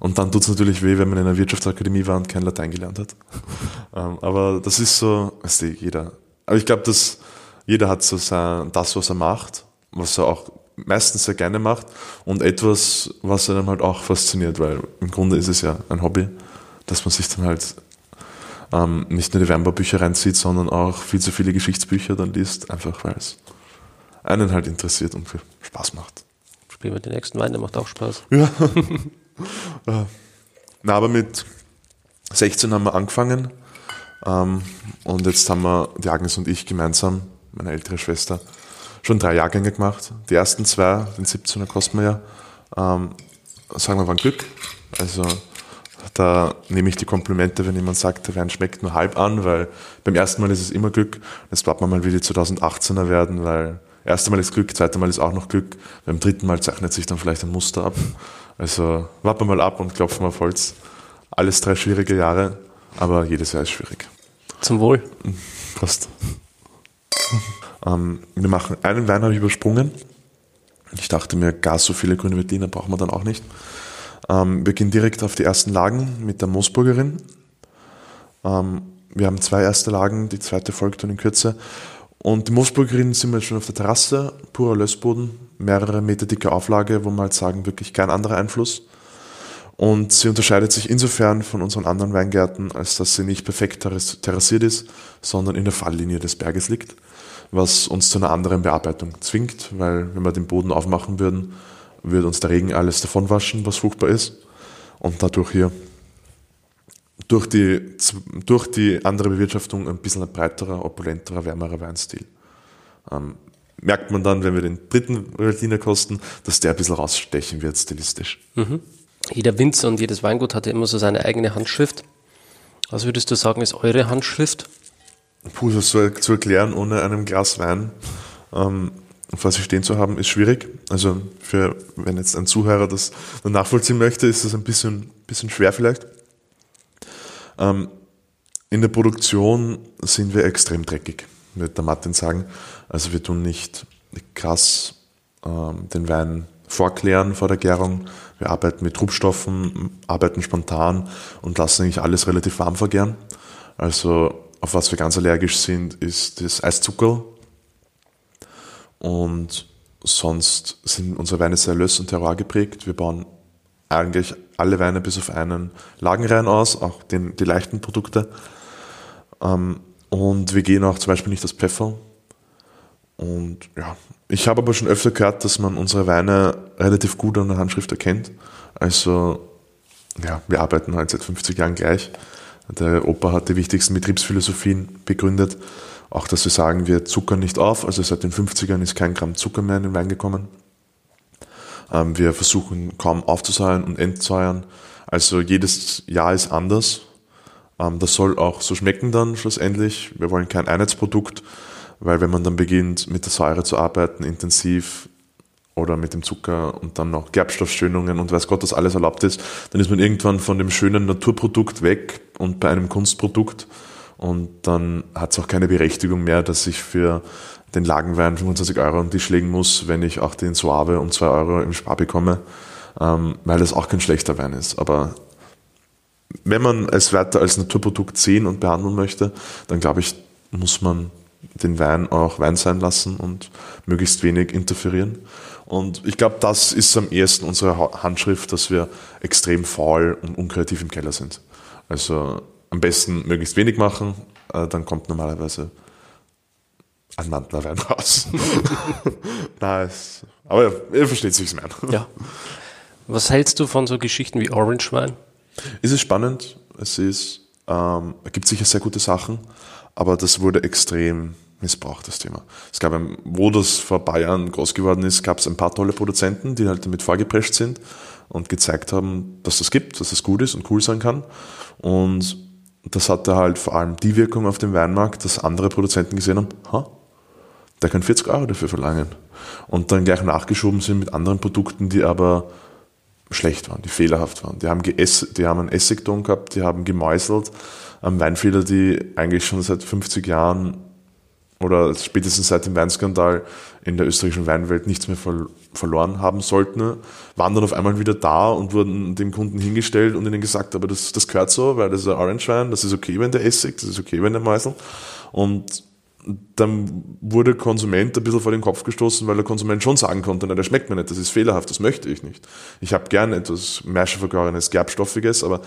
Und dann tut's natürlich weh, wenn man in einer Wirtschaftsakademie war und kein Latein gelernt hat. ähm, aber das ist so, weißt du, jeder. Aber ich glaube, dass jeder hat so sein, das, was er macht, was er auch meistens sehr gerne macht und etwas, was einem halt auch fasziniert, weil im Grunde ist es ja ein Hobby, dass man sich dann halt ähm, nicht nur die Weinbaubücher reinzieht, sondern auch viel zu viele Geschichtsbücher dann liest, einfach weil es einen halt interessiert und Spaß macht. Spielen wir den nächsten Wein, der macht auch Spaß. Ja. Na, aber mit 16 haben wir angefangen ähm, und jetzt haben wir, die Agnes und ich gemeinsam, meine ältere Schwester, schon drei Jahrgänge gemacht. Die ersten zwei, den 17er kosten wir ja, ähm, sagen wir, waren Glück. Also da nehme ich die Komplimente, wenn jemand sagt, der Wein schmeckt nur halb an, weil beim ersten Mal ist es immer Glück. Jetzt warten wir mal, wie die 2018er werden, weil erste Mal ist Glück, zweite Mal ist auch noch Glück. Beim dritten Mal zeichnet sich dann vielleicht ein Muster ab. Also warten wir mal ab und klopfen auf Holz. Alles drei schwierige Jahre, aber jedes Jahr ist schwierig. Zum Wohl. Fast. ähm, wir machen einen Wein habe ich übersprungen. Ich dachte mir, gar so viele grüne Veltliner brauchen wir dann auch nicht. Ähm, wir gehen direkt auf die ersten Lagen mit der Moosburgerin. Ähm, wir haben zwei erste Lagen, die zweite folgt dann in Kürze. Und die Moosburgerin sind wir jetzt schon auf der Terrasse, purer Lössboden, mehrere Meter dicke Auflage, wo wir halt sagen, wirklich kein anderer Einfluss. Und sie unterscheidet sich insofern von unseren anderen Weingärten, als dass sie nicht perfekt terras- terrassiert ist, sondern in der Falllinie des Berges liegt, was uns zu einer anderen Bearbeitung zwingt, weil wenn wir den Boden aufmachen würden, würde uns der Regen alles davonwaschen, was fruchtbar ist. Und dadurch hier durch die, durch die andere Bewirtschaftung ein bisschen ein breiterer, opulenterer, wärmerer Weinstil. Ähm, merkt man dann, wenn wir den dritten Veltliner kosten, dass der ein bisschen rausstechen wird stilistisch. Jeder Winzer und jedes Weingut hat ja immer so seine eigene Handschrift. Was würdest du sagen, ist eure Handschrift? Puh, das so zu erklären ohne einem Glas Wein, ähm, vor sich stehen zu haben, ist schwierig. Also für, wenn jetzt ein Zuhörer das nachvollziehen möchte, ist das ein bisschen, bisschen schwer vielleicht. Ähm, in der Produktion sind wir extrem dreckig, wird der Martin sagen. Also wir tun nicht krass ähm, den Wein vorklären vor der Gärung. Wir arbeiten mit Trubstoffen, arbeiten spontan und lassen eigentlich alles relativ warm vergären. Also auf was wir ganz allergisch sind, ist das Eiszuckerl. Und sonst sind unsere Weine sehr löss und terroir geprägt. Wir bauen eigentlich alle Weine bis auf einen lagenrein aus, auch den, die leichten Produkte. Ähm, und wir gehen auch zum Beispiel nicht das Pfeffer. Und ja, ich habe aber schon öfter gehört, dass man unsere Weine relativ gut an der Handschrift erkennt. Also ja, wir arbeiten halt seit 50 Jahren gleich. Der Opa hat die wichtigsten Betriebsphilosophien begründet. Auch, dass wir sagen, wir zuckern nicht auf. Also seit den 50ern ist kein Gramm Zucker mehr in den Wein gekommen. Ähm, wir versuchen kaum aufzusäuern und entsäuern. Also jedes Jahr ist anders. Ähm, das soll auch so schmecken dann schlussendlich. Wir wollen kein Einheitsprodukt, weil wenn man dann beginnt mit der Säure zu arbeiten, intensiv oder mit dem Zucker und dann noch Gerbstoffschönungen und weiß Gott, dass alles erlaubt ist, dann ist man irgendwann von dem schönen Naturprodukt weg und bei einem Kunstprodukt Und dann hat es auch keine Berechtigung mehr, dass ich für den Lagenwein 25 Euro am Tisch legen muss, wenn ich auch den Suave um 2 Euro im Spar bekomme, ähm, weil das auch kein schlechter Wein ist. Aber wenn man es weiter als Naturprodukt sehen und behandeln möchte, dann glaube ich, muss man den Wein auch Wein sein lassen und möglichst wenig interferieren. Und ich glaube, das ist am ehesten unsere Handschrift, dass wir extrem faul und unkreativ im Keller sind. Also am besten möglichst wenig machen, äh, dann kommt normalerweise ein Mantlerwein raus. nice. Aber ihr versteht sich mehr. Ja. Was hältst du von so Geschichten wie Orange Wein? Es ist spannend. Es ist, ähm, gibt sicher sehr gute Sachen, aber das wurde extrem missbraucht, das Thema. Es gab, ein, wo das vor paar Jahren groß geworden ist, gab es ein paar tolle Produzenten, die halt damit vorgeprescht sind und gezeigt haben, dass das gibt, dass das gut ist und cool sein kann. Und das hatte halt vor allem die Wirkung auf dem Weinmarkt, dass andere Produzenten gesehen haben, ha, der kann 40 Euro dafür verlangen. Und dann gleich nachgeschoben sind mit anderen Produkten, die aber schlecht waren, die fehlerhaft waren. Die haben, geess die haben einen Essigton gehabt, die haben gemäuselt, ähm, Weinfehler, die eigentlich schon seit 50 Jahren oder spätestens seit dem Weinskandal in der österreichischen Weinwelt nichts mehr ver verloren haben sollten, waren dann auf einmal wieder da und wurden dem Kunden hingestellt und ihnen gesagt, aber das, das gehört so, weil das ist ein Orange Wein, das ist okay, wenn der Essig, das ist okay, wenn der Mäusel. Und dann wurde Konsument ein bisschen vor den Kopf gestoßen, weil der Konsument schon sagen konnte, na, der schmeckt mir nicht, das ist fehlerhaft, das möchte ich nicht. Ich habe gern etwas Märschenvergorenes, Gerbstoffiges, aber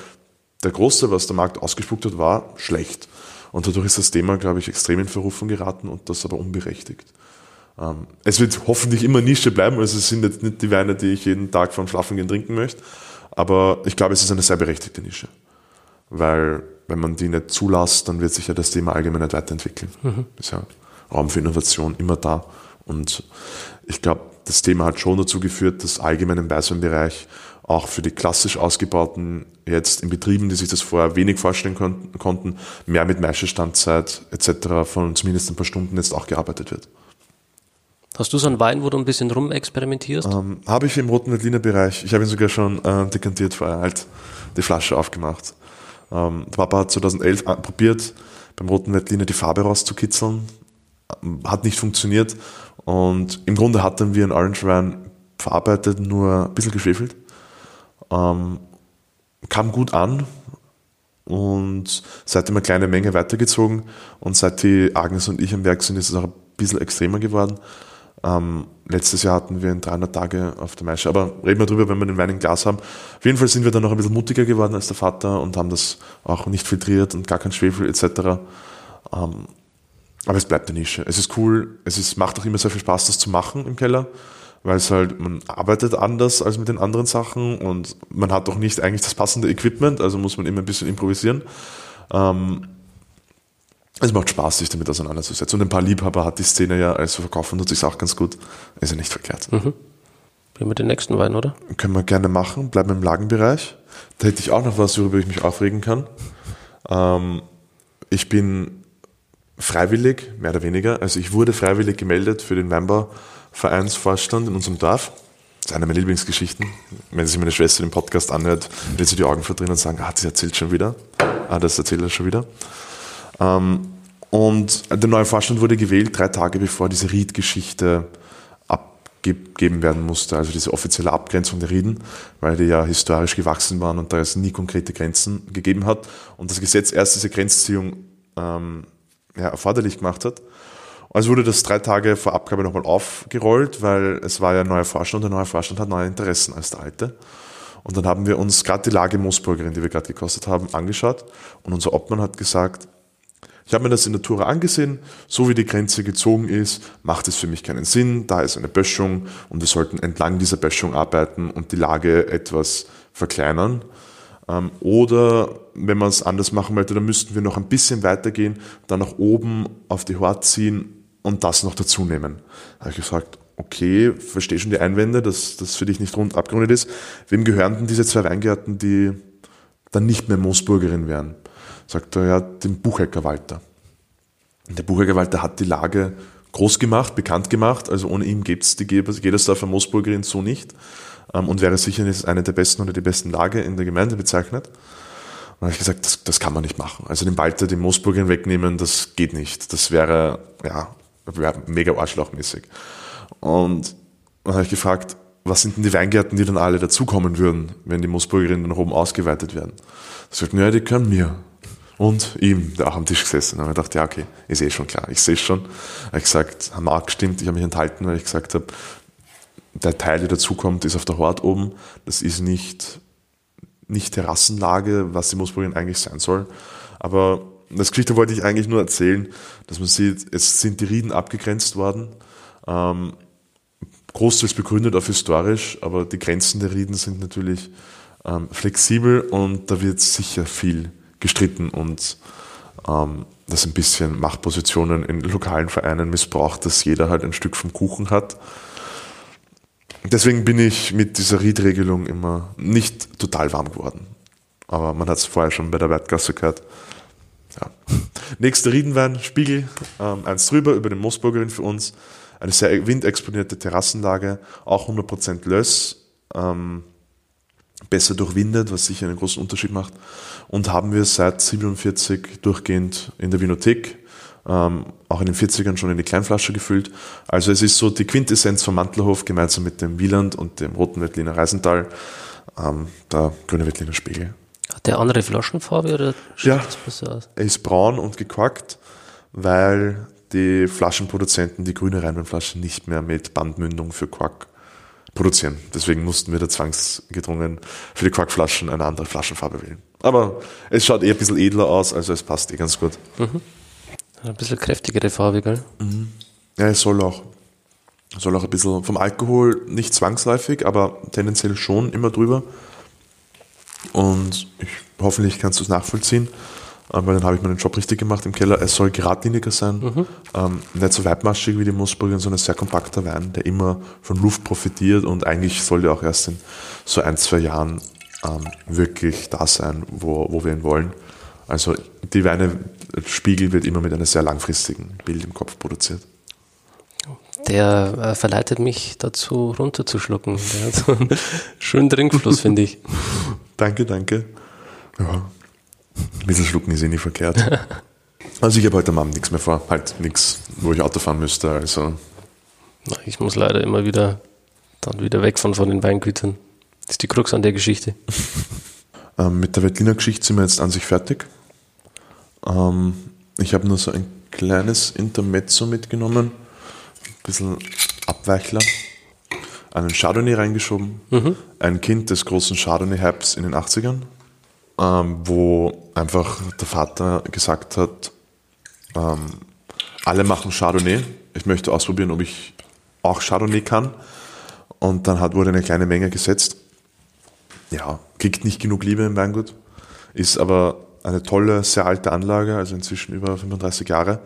der Große, was der Markt ausgespuckt hat, war schlecht. Und dadurch ist das Thema, glaube ich, extrem in Verrufung geraten und das aber unberechtigt. Ähm, es wird hoffentlich immer Nische bleiben, also es sind jetzt nicht die Weine, die ich jeden Tag vorm Schlafengehen trinken möchte, aber ich glaube, es ist eine sehr berechtigte Nische. Weil wenn man die nicht zulässt, dann wird sich ja das Thema allgemein nicht weiterentwickeln. Mhm. Ist ja Raum für Innovation immer da. Und ich glaube, das Thema hat schon dazu geführt, dass allgemein im Weißweinbereich auch für die klassisch ausgebauten, jetzt in Betrieben, die sich das vorher wenig vorstellen kon konnten, mehr mit Maischestandzeit etc. von zumindest ein paar Stunden jetzt auch gearbeitet wird. Hast du so einen Wein, wo du ein bisschen rumexperimentierst? Ähm, habe ich im roten Veltliner Bereich. Ich habe ihn sogar schon äh, dekantiert vorher, halt die Flasche aufgemacht. Ähm, der Papa hat 2011 probiert, beim roten Veltliner die Farbe rauszukitzeln. Ähm, hat nicht funktioniert. Und im Grunde hatten wir einen Orange Wein verarbeitet, nur ein bisschen geschwefelt. Ähm, kam gut an und seitdem eine kleine Menge weitergezogen und seit die Agnes und ich am Werk sind, ist es auch ein bisschen extremer geworden. Ähm, letztes Jahr hatten wir in 300 Tage auf der Maische, aber reden wir drüber, wenn wir den Wein im Glas haben. Auf jeden Fall sind wir dann noch ein bisschen mutiger geworden als der Vater und haben das auch nicht filtriert und gar kein Schwefel etc. Ähm, aber es bleibt eine Nische. Es ist cool, es ist, macht auch immer sehr viel Spaß, das zu machen im Keller weil es halt, man arbeitet anders als mit den anderen Sachen und man hat auch nicht eigentlich das passende Equipment, also muss man immer ein bisschen improvisieren. Ähm, es macht Spaß, sich damit auseinanderzusetzen. Und ein paar Liebhaber hat die Szene ja, also verkaufen tut sich auch ganz gut. Ist ja nicht verkehrt. Mhm. Gehen wir den nächsten Wein, oder? Können wir gerne machen, bleiben im Lagenbereich. Da hätte ich auch noch was, worüber ich mich aufregen kann. Ähm, ich bin freiwillig, mehr oder weniger, also ich wurde freiwillig gemeldet für den Weinbau Vereinsvorstand in unserem Dorf. Das ist eine meiner Lieblingsgeschichten. Wenn sich meine Schwester den Podcast anhört, wird sie die Augen verdrehen und sagen, ah, das erzählt schon wieder. Ah, das erzählt er schon wieder. Ähm, und der neue Vorstand wurde gewählt, drei Tage bevor diese Ried-Geschichte abgegeben werden musste, also diese offizielle Abgrenzung der Rieden, weil die ja historisch gewachsen waren und da es nie konkrete Grenzen gegeben hat und das Gesetz erst diese Grenzziehung ähm, ja, erforderlich gemacht hat. Also wurde das drei Tage vor Abgabe nochmal aufgerollt, weil es war ja ein neuer Vorstand und der neue Vorstand hat neue Interessen als der alte. Und dann haben wir uns gerade die Lage Moosburgerin, die wir gerade gekostet haben, angeschaut und unser Obmann hat gesagt, ich habe mir das in der Tour angesehen, so wie die Grenze gezogen ist, macht es für mich keinen Sinn, da ist eine Böschung und wir sollten entlang dieser Böschung arbeiten und die Lage etwas verkleinern. Ähm, oder wenn man es anders machen möchte, dann müssten wir noch ein bisschen weitergehen, dann nach oben auf die Hort ziehen und das noch dazu nehmen. Da habe ich gesagt, okay, verstehe schon die Einwände, dass das für dich nicht rund abgerundet ist. Wem gehören denn diese zwei Weingärten, die dann nicht mehr Moosburgerin wären? Sagt er, ja, dem Buchecker Walter. Und der Buchecker Walter hat die Lage groß gemacht, bekannt gemacht, also ohne ihn gibt es die Gedersdorfer Moosburgerin so nicht ähm, und wäre sicher eine der besten oder die besten Lage in der Gemeinde bezeichnet. habe ich gesagt, das, das kann man nicht machen. Also den Balter, den Moosburgern wegnehmen, das geht nicht. Das wäre, ja, mega arschlochmäßig. Und dann habe ich gefragt, was sind denn die Weingärten, die dann alle dazukommen würden, wenn die Moosburgerinnen dann oben ausgeweitet werden? Da sagt, naja, die können mir. Und ihm, der auch am Tisch gesessen. Habe ich gedacht, ja, okay, ist eh schon klar, ich sehe schon. Habe ich gesagt, haben auch gestimmt, ich habe mich enthalten, weil ich gesagt habe, der Teil, der dazukommt, ist auf der Hort oben. Das ist nicht, nicht Terrassenlage, was die Moosburgerin eigentlich sein soll. Aber das Geschichte wollte ich eigentlich nur erzählen, dass man sieht, es sind die Rieden abgegrenzt worden. Ähm, großteils begründet auf historisch, aber die Grenzen der Rieden sind natürlich ähm, flexibel und da wird sicher viel gestritten und ähm, dass ein bisschen Machtpositionen in lokalen Vereinen missbraucht, dass jeder halt ein Stück vom Kuchen hat. Deswegen bin ich mit dieser Riedregelung immer nicht total warm geworden. Aber man hat es vorher schon bei der Wertgasse gehört. Ja. Nächster Riedenwein, Spiegel, ähm, eins drüber über den Moosburgerin für uns. Eine sehr windexponierte Terrassenlage, auch 100% Löss, ähm, besser durchwindet, was sicher einen großen Unterschied macht. Und haben wir seit 47 durchgehend in der Vinothek, ähm, auch in den 40ern schon in die Kleinflasche gefüllt. Also es ist so die Quintessenz vom Mantlerhof gemeinsam mit dem Wieland und dem Roten Wettliner Reisental, ähm, der Grüne Wettliner Spiegel. Hat der andere Flaschenfarbe oder schaut ja, das besser aus? Er ist braun und gekorkt, weil die Flaschenproduzenten die grüne Rheinweinflasche nicht mehr mit Bandmündung für Quark produzieren. Deswegen mussten wir da zwangsgedrungen für die Quarkflaschen eine andere Flaschenfarbe wählen. Aber es schaut eher ein bisschen edler aus, also es passt eh ganz gut. Mhm. Ein bisschen kräftigere Farbe, gell? Mhm. Ja, es soll auch, soll auch ein bisschen vom Alkohol nicht zwangsläufig, aber tendenziell schon immer drüber. Und ich, hoffentlich kannst du es nachvollziehen weil dann habe ich meinen Job richtig gemacht im Keller. Es soll geradliniger sein, mhm. ähm, nicht so weitmaschig wie die Moosburger, sondern sehr kompakter Wein, der immer von Luft profitiert und eigentlich soll der auch erst in so ein, zwei Jahren ähm, wirklich da sein, wo, wo wir ihn wollen. Also die Weine, Spiegel wird immer mit einem sehr langfristigen Bild im Kopf produziert. Der äh, verleitet mich dazu, runterzuschlucken. Der hat so einen schönen Trinkfluss, finde ich. Danke, danke. Ja, ein bisschen schlucken ist eh nicht verkehrt. Also ich habe heute am Abend nichts mehr vor. Halt nichts, wo ich Auto fahren müsste. Also. Ich muss leider immer wieder dann wieder weg von, von den Weingütern. Das ist die Krux an der Geschichte. ähm, mit der Wettliner Geschichte sind wir jetzt an sich fertig. Ähm, ich habe nur so ein kleines Intermezzo mitgenommen. Ein bisschen Abweichler. Einen Chardonnay reingeschoben. Mhm. Ein Kind des großen Chardonnay-Hypes in den 80ern ähm, wo einfach der Vater gesagt hat, ähm, alle machen Chardonnay. Ich möchte ausprobieren, ob ich auch Chardonnay kann. Und dann hat, wurde eine kleine Menge gesetzt. Ja, kriegt nicht genug Liebe im Weingut, ist aber eine tolle, sehr alte Anlage, also inzwischen über 35 Jahre.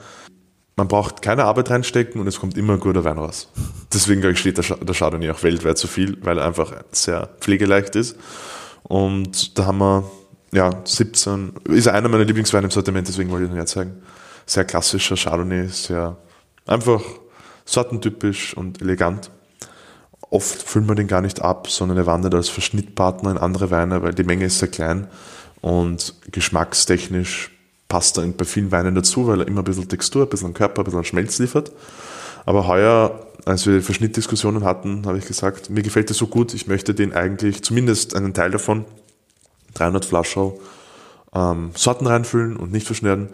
Man braucht keine Arbeit reinstecken und es kommt immer ein guter Wein raus. Deswegen, glaube ich, steht der Chardonnay auch weltweit so viel, weil er einfach sehr pflegeleicht ist. Und da haben wir ja, 17, ist einer meiner Lieblingsweine im Sortiment, deswegen wollte ich ihn herzeigen. Sehr klassischer Chardonnay, sehr einfach sortentypisch und elegant. Oft füllen wir den gar nicht ab, sondern er wandert als Verschnittpartner in andere Weine, weil die Menge ist sehr klein und geschmackstechnisch passt er bei vielen Weinen dazu, weil er immer ein bisschen Textur, ein bisschen Körper, ein bisschen Schmelz liefert. Aber heuer, als wir Verschnittdiskussionen hatten, habe ich gesagt, mir gefällt er so gut, ich möchte den eigentlich, zumindest einen Teil davon, 300 Flaschen ähm, Sorten reinfüllen und nicht verschneiden.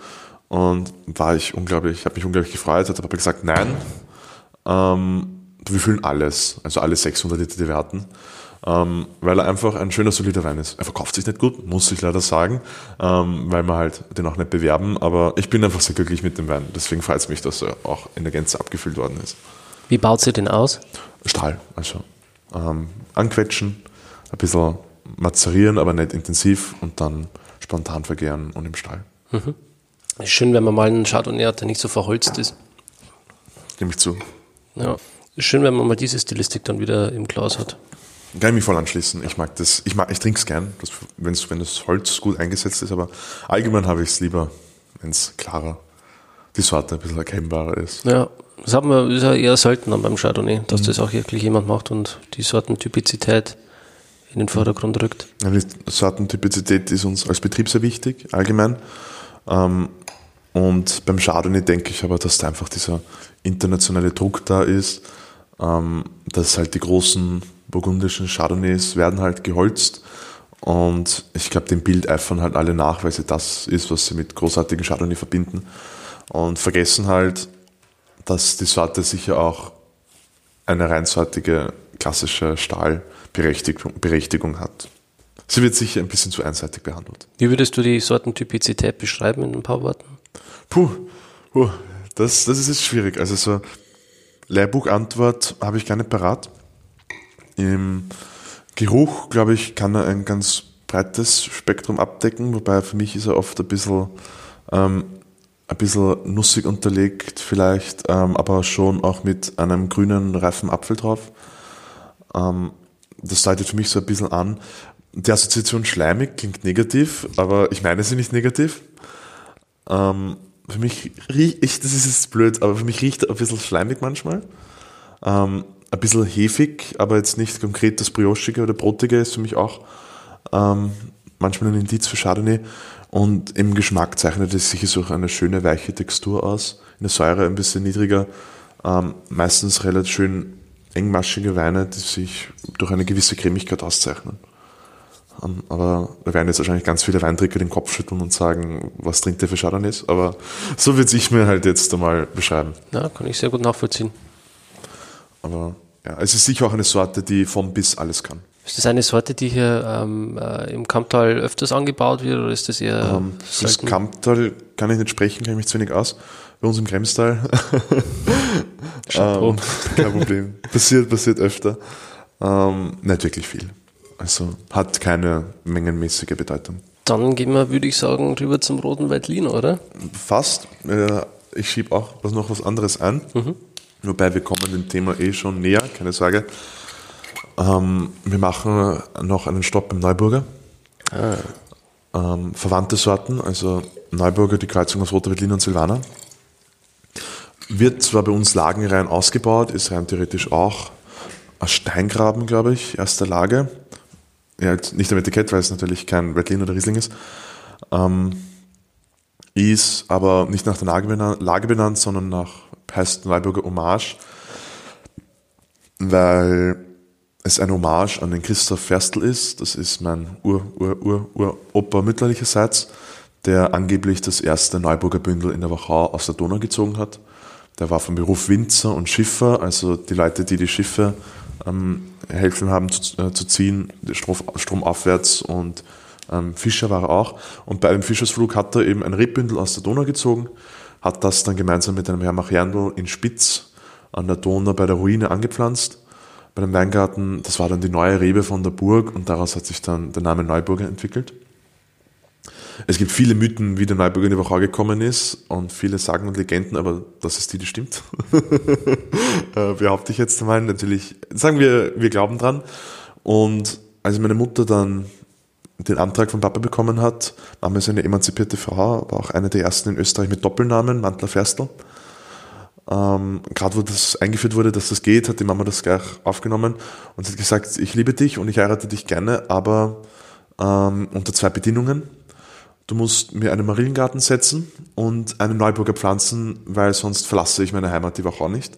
Und war ich unglaublich, habe mich unglaublich gefreut, hat aber gesagt, nein, ähm, wir füllen alles, also alle 600 Liter, die wir hatten, ähm, weil er einfach ein schöner, solider Wein ist. Er verkauft sich nicht gut, muss ich leider sagen, ähm, weil wir halt den auch nicht bewerben, aber ich bin einfach sehr glücklich mit dem Wein. Deswegen freut es mich, dass er auch in der Gänze abgefüllt worden ist. Wie baut sie den aus? Stahl, also ähm, anquetschen, ein bisschen mazerieren, aber nicht intensiv und dann spontan vergären und im Stall. Mhm. Schön, wenn man mal einen Chardonnay hat, der nicht so verholzt ist. Nehme ich zu. Ja. Schön, wenn man mal diese Stilistik dann wieder im Glas hat. Kann ich mich voll anschließen. Ich mag das, ich mag, ich trinke es gern, das, wenn's, wenn das Holz gut eingesetzt ist, aber allgemein habe ich es lieber, wenn es klarer, die Sorte ein bisschen erkennbarer ist. Ja, das haben wir, ist ja eher selten beim Chardonnay, dass mhm. das auch wirklich jemand macht und die Sortentypizität in den Vordergrund rückt. Die Sortentypizität ist uns als Betrieb sehr wichtig, allgemein. Ähm, und beim Chardonnay denke ich aber, dass da einfach dieser internationale Druck da ist, ähm, dass halt die großen burgundischen Chardonnays werden halt geholzt und ich glaube, dem Bild eifern halt alle nach, weil sie das ist, was sie mit großartigen Chardonnay verbinden und vergessen halt, dass die Sorte sicher auch eine reinsortige klassische Stahlberechtigung Berechtigung hat. Sie wird sicher ein bisschen zu einseitig behandelt. Wie würdest du die Sortentypizität beschreiben in ein paar Worten? Puh, puh das, das ist jetzt schwierig. Also so Lehrbuchantwort habe ich nicht parat. Im Geruch, glaube ich, kann er ein ganz breites Spektrum abdecken, wobei für mich ist er oft ein bisschen, ähm, ein bisschen nussig unterlegt, vielleicht, ähm, aber schon auch mit einem grünen, reifen Apfel drauf. Ähm, das deutet für mich so ein bisschen an. Die Assoziation schleimig klingt negativ, aber ich meine sie nicht negativ. Ähm, für mich riecht, das ist jetzt blöd, aber für mich riecht er ein bisschen schleimig manchmal. Ähm, ein bisschen hefig, aber jetzt nicht konkret das Briochige oder Brotige ist für mich auch ähm, manchmal ein Indiz für Chardonnay. Und im Geschmack zeichnet es sich so eine schöne weiche Textur aus. In der Säure ein bisschen niedriger. Ähm, meistens relativ schön engmaschige Weine, die sich durch eine gewisse Cremigkeit auszeichnen. Ähm, aber da werden jetzt wahrscheinlich ganz viele Weintrinker den Kopf schütteln und sagen, was trinkt der für Chardonnays? Aber so würde ich mir halt jetzt einmal beschreiben. Ja, kann ich sehr gut nachvollziehen. Aber ja, es ist sicher auch eine Sorte, die vom bis alles kann. Ist das eine Sorte, die hier ähm, äh, im Kamptal öfters angebaut wird oder ist das eher. Ähm, das Kamptal kann ich nicht sprechen, kenne ich mich zu wenig aus. Bei uns im Kremstal. ähm, kein Problem. Passiert, passiert öfter. Ähm, nicht wirklich viel. Also hat keine mengenmäßige Bedeutung. Dann gehen wir, würde ich sagen, rüber zum Roten Veltliner, oder? Fast. Ich schiebe auch was noch was anderes ein. Mhm. Wobei wir kommen dem Thema eh schon näher, keine Sorge. Ähm, wir machen noch einen Stopp im Neuburger. Ah. Ähm, verwandte Sorten, also Neuburger, die Kreuzung aus Roter Veltliner und Silvaner. Wird zwar bei uns lagenrein ausgebaut, ist rein theoretisch auch ein Steingraben, glaube ich, erster Lage ja, nicht am Etikett, weil es natürlich kein Redlin oder Riesling ist, ähm, ist aber nicht nach der Lage benannt, Lage benannt sondern nach, heißt Neuburger Hommage, weil es ein Hommage an den Christoph Ferstl ist. Das ist mein Ur, Ur, Ur, Ur Opa mütterlicherseits, der angeblich das erste Neuburger Bündel in der Wachau aus der Donau gezogen hat. Der war vom Beruf Winzer und Schiffer, also die Leute, die die Schiffe ähm, helfen haben zu, äh, zu ziehen, Strom, stromaufwärts und ähm, Fischer war er auch. Und bei einem Fischersflug hat er eben ein Rebündel aus der Donau gezogen, hat das dann gemeinsam mit einem Herrn Machierndl in Spitz an der Donau bei der Ruine angepflanzt. Bei dem Weingarten, das war dann die neue Rebe von der Burg und daraus hat sich dann der Name Neuburger entwickelt. Es gibt viele Mythen, wie der Neuburger in die Wachau gekommen ist und viele Sagen und Legenden, aber das ist die, die stimmt. äh, behaupte ich jetzt einmal. Natürlich, sagen wir, wir glauben dran. Und als meine Mutter dann den Antrag von Papa bekommen hat, Mama ist eine emanzipierte Frau, war auch eine der ersten in Österreich mit Doppelnamen, Mantler Ferstl. Ähm, Gerade wo das eingeführt wurde, dass das geht, hat die Mama das gleich aufgenommen und hat gesagt, ich liebe dich und ich heirate dich gerne, aber ähm, unter zwei Bedingungen. Du musst mir einen Marillengarten setzen und einen Neuburger pflanzen, weil sonst verlasse ich meine Heimat die Woche auch nicht.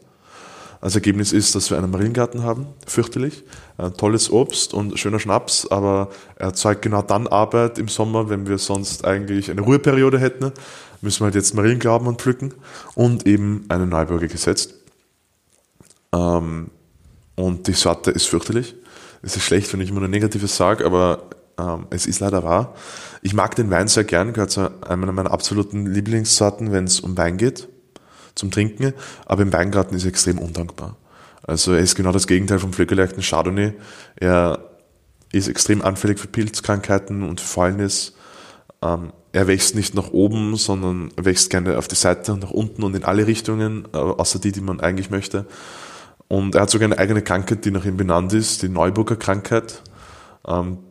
Als Ergebnis ist, dass wir einen Marillengarten haben, fürchterlich. Ein tolles Obst und schöner Schnaps, aber er erzeugt genau dann Arbeit im Sommer, wenn wir sonst eigentlich eine Ruheperiode hätten. Müssen wir halt jetzt Marillen glauben und pflücken und eben einen Neuburger gesetzt. Ähm, und die Sorte ist fürchterlich. Es ist schlecht, wenn ich immer nur Negatives sage, aber ähm, es ist leider wahr. Ich mag den Wein sehr gern, gehört zu einer meiner absoluten Lieblingssorten, wenn es um Wein geht, zum Trinken. Aber im Weingarten ist er extrem undankbar. Also er ist genau das Gegenteil vom pflegeleichten Chardonnay. Er ist extrem anfällig für Pilzkrankheiten und für Fäulnis. Ähm, er wächst nicht nach oben, sondern wächst gerne auf die Seite und nach unten und in alle Richtungen, äh, außer die, die man eigentlich möchte. Und er hat sogar eine eigene Krankheit, die nach ihm benannt ist, die Neuburger Krankheit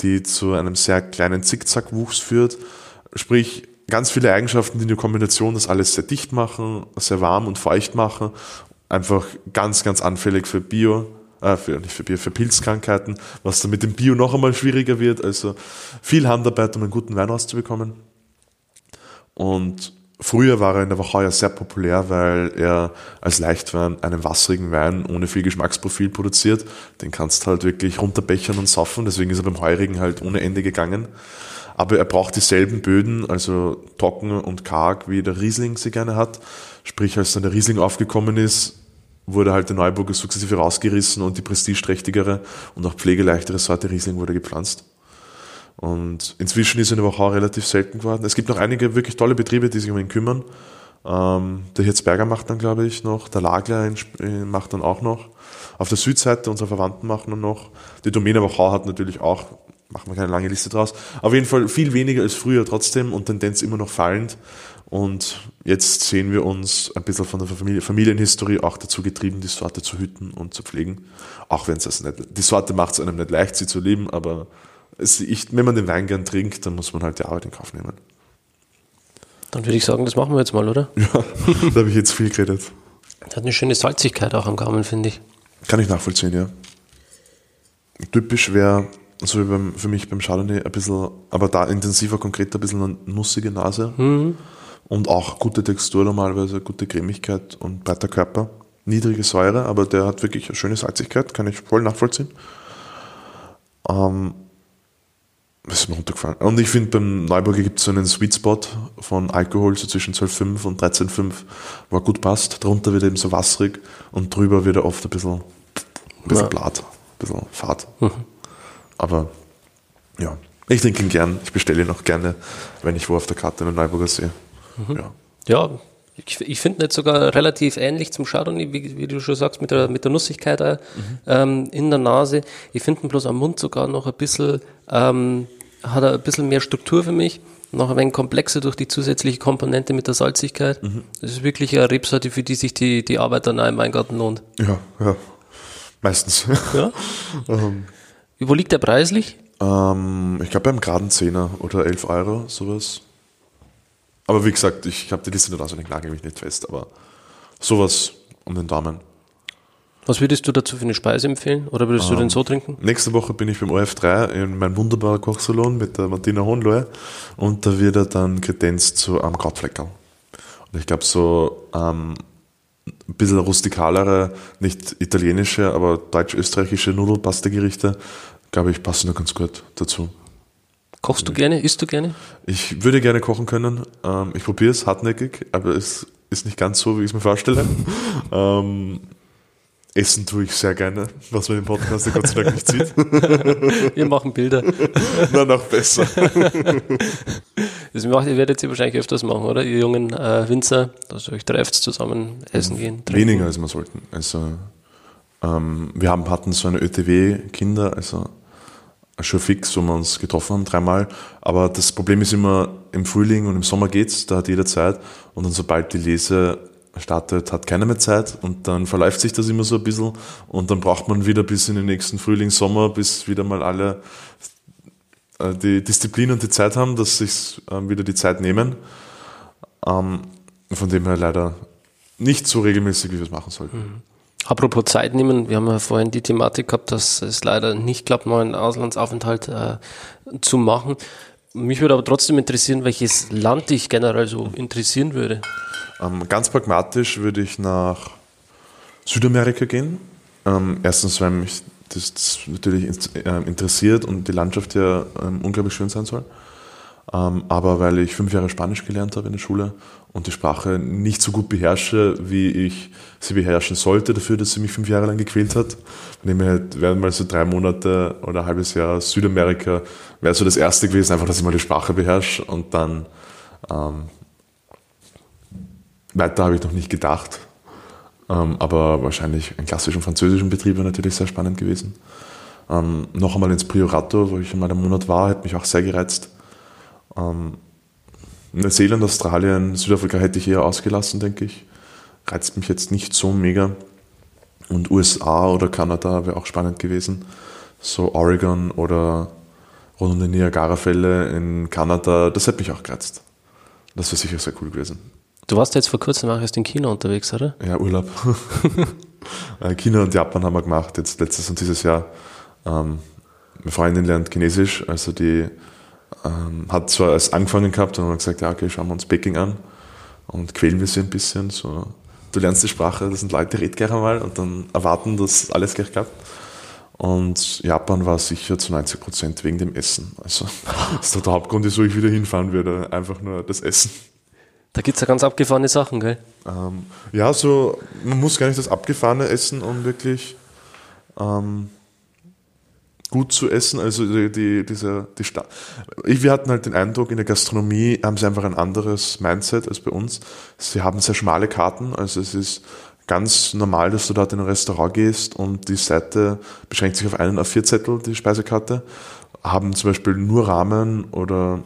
die zu einem sehr kleinen Zickzackwuchs führt. Sprich, ganz viele Eigenschaften, die in der Kombination das alles sehr dicht machen, sehr warm und feucht machen, einfach ganz, ganz anfällig für Bio, äh, für, nicht für Bier, für Pilzkrankheiten, was dann mit dem Bio noch einmal schwieriger wird. Also viel Handarbeit, um einen guten Wein rauszubekommen. Und früher war er in der Wachau ja sehr populär, weil er als Leichtwein einen wasserigen Wein ohne viel Geschmacksprofil produziert. Den kannst du halt wirklich runterbechern und saufen, deswegen ist er beim Heurigen halt ohne Ende gegangen. Aber er braucht dieselben Böden, also trocken und karg, wie der Riesling sie gerne hat. Sprich, als dann der Riesling aufgekommen ist, wurde halt der Neuburger sukzessive rausgerissen und die prestigeträchtigere und auch pflegeleichtere Sorte Riesling wurde gepflanzt. Und inzwischen ist in der Wachau relativ selten geworden. Es gibt noch einige wirklich tolle Betriebe, die sich um ihn kümmern. Ähm, der Hirzberger macht dann, glaube ich, noch. Der Lagler macht dann auch noch. Auf der Südseite unsere Verwandten machen dann noch. Die Domäne Wachau hat natürlich auch, machen wir keine lange Liste draus. Auf jeden Fall viel weniger als früher trotzdem und Tendenz immer noch fallend. Und jetzt sehen wir uns ein bisschen von der Familie, Familienhistorie auch dazu getrieben, die Sorte zu hüten und zu pflegen. Auch wenn es das nicht, die Sorte macht es einem nicht leicht, sie zu lieben, aber ich, wenn man den Wein gern trinkt, dann muss man halt die Arbeit in Kauf nehmen. Dann würde ich sagen, das machen wir jetzt mal, oder? Ja, da habe ich jetzt viel geredet. Das hat eine schöne Salzigkeit auch am Gaumen, finde ich. Kann ich nachvollziehen, ja. Typisch wäre, so wie beim, für mich beim Chardonnay, ein bisschen, aber da intensiver, konkreter, ein bisschen eine nussige Nase. Mhm. Und auch gute Textur normalerweise, gute Cremigkeit und breiter Körper. Niedrige Säure, aber der hat wirklich eine schöne Salzigkeit, kann ich voll nachvollziehen. Ähm, das ist mir runtergefallen. Und ich finde, beim Neuburger gibt es so einen Sweet Spot von Alkohol, so zwischen 12,5 und 13,5, wo er gut passt. Darunter wird er eben so wasserig und drüber wird er oft ein bisschen, ein bisschen ja. blatt, ein bisschen fad. Mhm. Aber ja, ich trinke ihn gern. Ich bestelle ihn auch gerne, wenn ich wo auf der Karte einen Neuburger sehe. Mhm. Ja. ja, ich, ich finde nicht sogar relativ ähnlich zum Chardonnay, wie, wie, du schon sagst, mit der, mit der Nussigkeit mhm. ähm, in der Nase. Ich finde ihn bloß am Mund sogar noch ein bisschen, ähm, hat er ein bisschen mehr Struktur für mich. Noch ein wenig komplexer durch die zusätzliche Komponente mit der Salzigkeit. Mhm. Das ist wirklich eine Rebsorte, für die sich die, die Arbeit dann auch im Weingarten lohnt. Ja, ja. Meistens. Ja. ähm. Wo liegt der preislich? Ähm, ich glaube beim geraden Zehner oder 11 Euro, sowas. Aber wie gesagt, ich habe die Liste nicht auswendig, nagel mich nicht fest, aber sowas um den Daumen. Was würdest du dazu für eine Speise empfehlen? Oder würdest ähm, du den so trinken? Nächste Woche bin ich beim OF3 in meinem wunderbaren Kochsalon mit der Martina Hohenlohe und da wird er dann kredenzt zu einem Krautfleckerl. Und ich glaube, so ähm, ein bisschen rustikalere, nicht italienische, aber deutsch-österreichische Nudelpasta-Gerichte, glaube ich, passen da ganz gut dazu. Kochst du gerne? Isst du gerne? Ich würde gerne kochen können. Ähm, ich probiere es hartnäckig, aber es ist nicht ganz so, wie ich es mir vorstelle. ähm, Essen tue ich sehr gerne, was man im Podcast Gott sei Dank nicht sieht. Wir machen Bilder. Na, noch besser. Das macht, ihr werdet sie wahrscheinlich öfters machen, oder? Ihr jungen äh, Winzer, dass ihr euch trefft, zusammen essen gehen. Trinken. Weniger als wir sollten. Also, ähm, wir haben, hatten so eine ÖTW-Kinder, also schon fix, wo wir uns getroffen haben, dreimal. Aber das Problem ist immer, im Frühling und im Sommer geht's, da hat jeder Zeit. Und dann sobald die Lese startet, hat keiner mehr Zeit und dann verläuft sich das immer so ein bisschen und dann braucht man wieder bis in den nächsten Frühling, Sommer, bis wieder mal alle äh, die Disziplin und die Zeit haben, dass sich ähm, wieder die Zeit nehmen. Ähm, von dem her leider nicht so regelmäßig, wie wir es machen sollten. Mhm. Apropos Zeit nehmen, wir haben ja vorhin die Thematik gehabt, dass es leider nicht klappt, mal einen Auslandsaufenthalt äh, zu machen. Mich würde aber trotzdem interessieren, welches Land dich generell so interessieren würde. Ähm, ganz pragmatisch würde ich nach Südamerika gehen. Ähm, erstens, weil mich das, natürlich äh, interessiert und die Landschaft ja ähm, unglaublich schön sein soll. Ähm, aber weil ich fünf Jahre Spanisch gelernt habe in der Schule und die Sprache nicht so gut beherrsche, wie ich sie beherrschen sollte, dafür, dass sie mich fünf Jahre lang gequält hat. Ich halt, wären mal so drei Monate oder ein halbes Jahr Südamerika, wäre so das erste gewesen, einfach, dass ich mal die Sprache beherrsche und dann ähm, weiter habe ich noch nicht gedacht. Ähm, aber wahrscheinlich einen klassischen französischen Betrieb wäre natürlich sehr spannend gewesen. Ähm, noch einmal ins Priorato, wo ich einmal einen Monat war, hat mich auch sehr gereizt. Ähm, Neuseeland, Australien, Südafrika hätte ich eher ausgelassen, denke ich. Reizt mich jetzt nicht so mega. Und USA oder Kanada wäre auch spannend gewesen. So Oregon oder rund um die Niagara-Fälle in Kanada, das hätte mich auch gereizt. Das wäre sicher sehr cool gewesen. Du warst jetzt vor kurzem auch erst in China unterwegs, oder? Ja, Urlaub. Äh, China und Japan haben wir gemacht, jetzt letztes und dieses Jahr. Ähm, meine Freundin lernt Chinesisch, also die ähm, hat zwar erst angefangen gehabt und haben gesagt, ja, okay, schauen wir uns Peking an und quälen wir sie ein bisschen. So. Du lernst die Sprache, das sind Leute, reden gleich einmal und dann erwarten, dass alles gleich klappt. Und Japan war sicher zu 90 Prozent wegen dem Essen. Also das ist der Hauptgrund, wieso ich wieder hinfahren würde. Einfach nur das Essen. Da gibt es ja ganz abgefahrene Sachen, gell? Ähm, ja, so, man muss gar nicht das Abgefahrene essen, um wirklich ähm, gut zu essen. Also die, die, diese, die Sta Wir hatten halt den Eindruck, in der Gastronomie haben sie einfach ein anderes Mindset als bei uns. Sie haben sehr schmale Karten, also es ist ganz normal, dass du dort in ein Restaurant gehst und die Seite beschränkt sich auf einen A4-Zettel, die Speisekarte, haben zum Beispiel nur Rahmen oder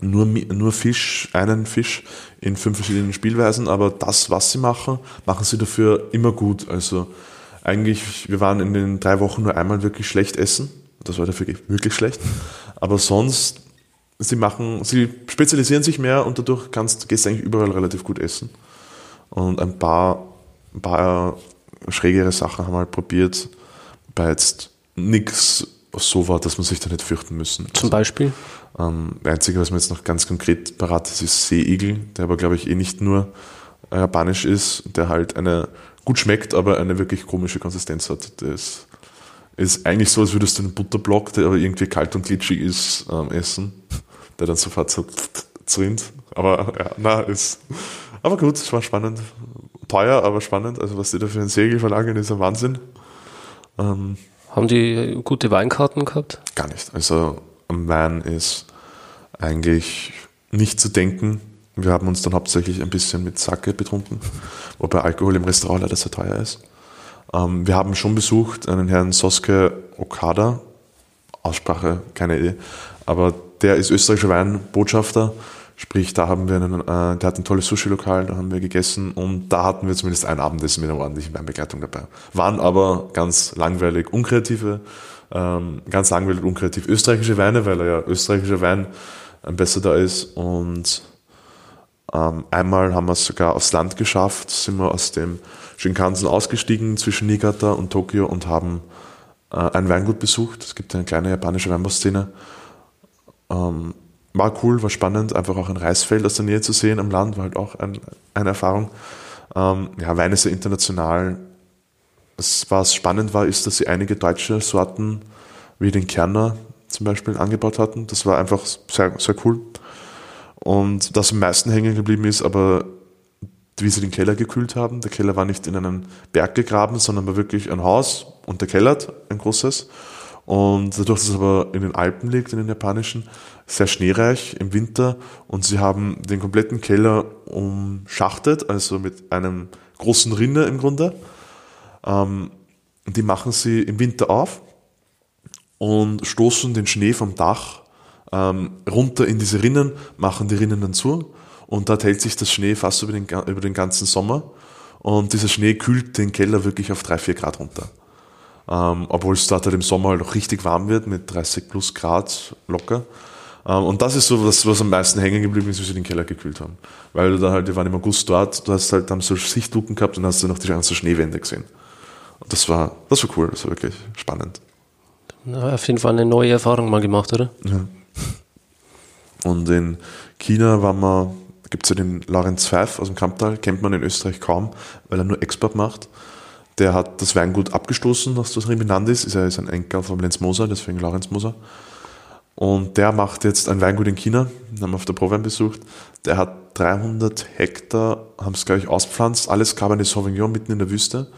nur, nur Fisch, einen Fisch in fünf verschiedenen Spielweisen, aber das, was sie machen, machen sie dafür immer gut. Also eigentlich, wir waren in den drei Wochen nur einmal wirklich schlecht essen. Das war dafür wirklich schlecht. Aber sonst, sie machen, sie spezialisieren sich mehr und dadurch kannst, gehst du eigentlich überall relativ gut essen. Und ein paar, ein paar schrägere Sachen haben wir halt probiert, bei jetzt nichts so war, dass man sich da nicht fürchten müssen. Zum also, Beispiel? Ähm, das Einzige, was mir jetzt noch ganz konkret parat ist, ist Seeigel, der aber, glaube ich, eh nicht nur japanisch ist, der halt eine gut schmeckt, aber eine wirklich komische Konsistenz hat. Das ist eigentlich so, als würdest du einen Butterblock, der aber irgendwie kalt und glitschig ist, ähm, essen, der dann sofort so zrinnt. Aber ja, na, ist. Aber gut, es war spannend. Teuer, aber spannend. Also, was die da für ein Segel verlagern, ist ein Wahnsinn. Ähm, Haben die gute Weinkarten gehabt? Gar nicht. Also, am Wein ist eigentlich nicht zu denken. Wir haben uns dann hauptsächlich ein bisschen mit Sake betrunken, wobei Alkohol im Restaurant leider sehr teuer ist. Ähm, wir haben schon besucht einen Herrn Soske Okada, Aussprache, keine Idee, aber der ist österreichischer Weinbotschafter, sprich, da haben wir einen, äh, der hat ein tolles Sushi-Lokal, da haben wir gegessen und da hatten wir zumindest ein Abendessen mit einer ordentlichen Weinbegleitung dabei. Waren aber ganz langweilig, unkreative ähm, ganz langweilig unkreativ österreichische Weine, weil er ja österreichischer Wein ein besser da ist. Und ähm, einmal haben wir es sogar aufs Land geschafft, sind wir aus dem Shinkansen ausgestiegen zwischen Niigata und Tokio und haben äh, ein Weingut besucht. Es gibt eine kleine japanische Weinbauszene. Ähm, war cool, war spannend, einfach auch ein Reisfeld aus der Nähe zu sehen am Land, war halt auch ein, eine Erfahrung. Ähm, ja, Wein ist ja international was spannend war, ist, dass sie einige deutsche Sorten wie den Kerner zum Beispiel angebaut hatten. Das war einfach sehr, sehr cool. Und das am meisten hängen geblieben ist, aber wie sie den Keller gekühlt haben. Der Keller war nicht in einen Berg gegraben, sondern war wirklich ein Haus Keller, ein großes. Und dadurch, dass es aber in den Alpen liegt, in den japanischen, sehr schneereich im Winter und sie haben den kompletten Keller umschachtet, also mit einem großen Rinne im Grunde ähm, die machen sie im Winter auf und stoßen den Schnee vom Dach ähm, runter in diese Rinnen, machen die Rinnen dann zu und dort hält sich das Schnee fast über den, über den ganzen Sommer und dieser Schnee kühlt den Keller wirklich auf 3, 4 Grad runter. Ähm, obwohl es dort halt im Sommer halt auch richtig warm wird mit 30 plus Grad locker. Ähm, und das ist so was, was am meisten hängen geblieben ist, wie sie den Keller gekühlt haben. Weil du da halt, wir waren im August dort, du hast halt dann so Sichtluken gehabt und hast du noch die ganze Schneewände gesehen. Und das war, das war cool, das war wirklich spannend. Na, auf jeden Fall eine neue Erfahrung mal gemacht, oder? Ja. Und in China war man, gibt es ja den Lorenz Pfeif aus dem Kamptal, kennt man in Österreich kaum, weil er nur Export macht. Der hat das Weingut abgestoßen, was das ist. ist er ist ein Enkel von Lenz Moser, deswegen Lorenz Moser. Und der macht jetzt ein Weingut in China, den haben wir auf der Prowein besucht. Der hat 300 Hektar, haben es, glaube ich, auspflanzt, alles Cabernet Sauvignon mitten in der Wüste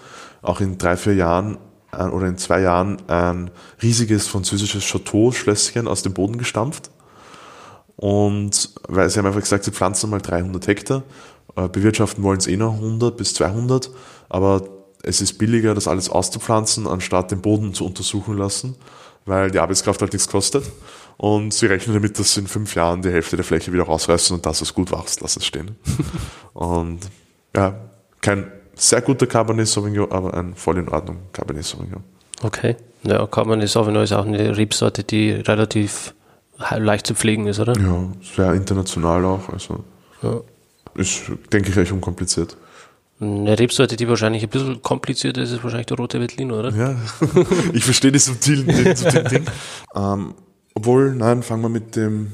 auch in drei, vier Jahren äh, oder in zwei Jahren ein riesiges französisches Chateau-Schlösschen aus dem Boden gestampft. Und weil sie haben einfach gesagt, sie pflanzen mal 300 Hektar, äh, bewirtschaften wollen es eh noch 100 bis 200, aber es ist billiger, das alles auszupflanzen, anstatt den Boden zu untersuchen lassen, weil die Arbeitskraft halt nichts kostet. Und sie rechnen damit, dass sie in fünf Jahren die Hälfte der Fläche wieder rausreißen und das, was gut wächst, lassen es stehen. und ja, kein sehr guter Cabernet Sauvignon, aber ein voll in Ordnung Cabernet Sauvignon. Okay. Ja, Cabernet Sauvignon ist auch eine Rebsorte, die relativ leicht zu pflegen ist, oder? Ja, sehr international auch. Also. Ja. ist, denke ich, recht unkompliziert. Eine Rebsorte, die wahrscheinlich ein bisschen komplizierter ist, ist wahrscheinlich der rote Veltliner, oder? Ja, ich verstehe die subtilen, den subtilen Ding. Ähm, obwohl, nein, fangen wir mit dem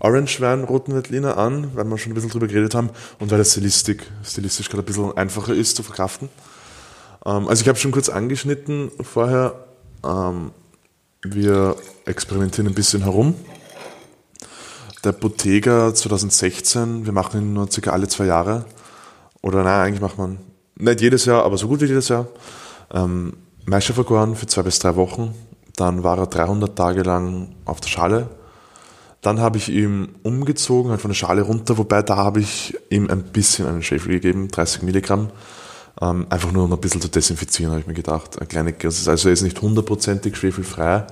Orange-Wein roten Veltliner an, weil wir schon ein bisschen drüber geredet haben und weil das Stilistik, stilistisch gerade ein bisschen einfacher ist zu verkraften. Ähm, also ich habe schon kurz angeschnitten vorher, ähm, wir experimentieren ein bisschen herum. Der Bottega 2016, wir machen ihn nur circa alle zwei Jahre. Oder nein, eigentlich macht man nicht jedes Jahr, aber so gut wie jedes Jahr. Ähm, Maischer vergoren für zwei bis drei Wochen. Dann war er 300 Tage lang auf der Schale. Dann habe ich ihm umgezogen, halt von der Schale runter, wobei da habe ich ihm ein bisschen einen Schwefel gegeben, 30 Milligramm. Ähm, einfach nur um ein bisschen zu desinfizieren, habe ich mir gedacht. Eine kleine, also er ist nicht hundertprozentig schwefelfrei,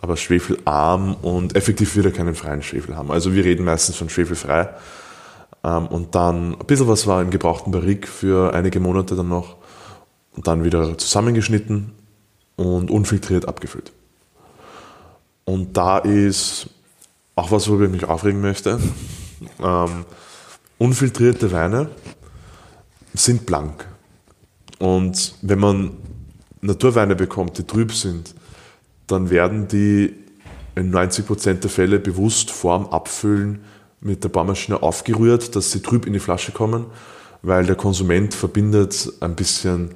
aber schwefelarm und effektiv wird er keinen freien Schwefel haben. Also wir reden meistens von schwefelfrei. Ähm, und dann ein bisschen was war im gebrauchten Barrik für einige Monate dann noch und dann wieder zusammengeschnitten und unfiltriert abgefüllt. Und da ist auch was, worüber ich mich aufregen möchte. Ähm, unfiltrierte Weine sind blank. Und wenn man Naturweine bekommt, die trüb sind, dann werden die in 90% der Fälle bewusst vorm Abfüllen mit der Bohrmaschine aufgerührt, dass sie trüb in die Flasche kommen, weil der Konsument verbindet ein bisschen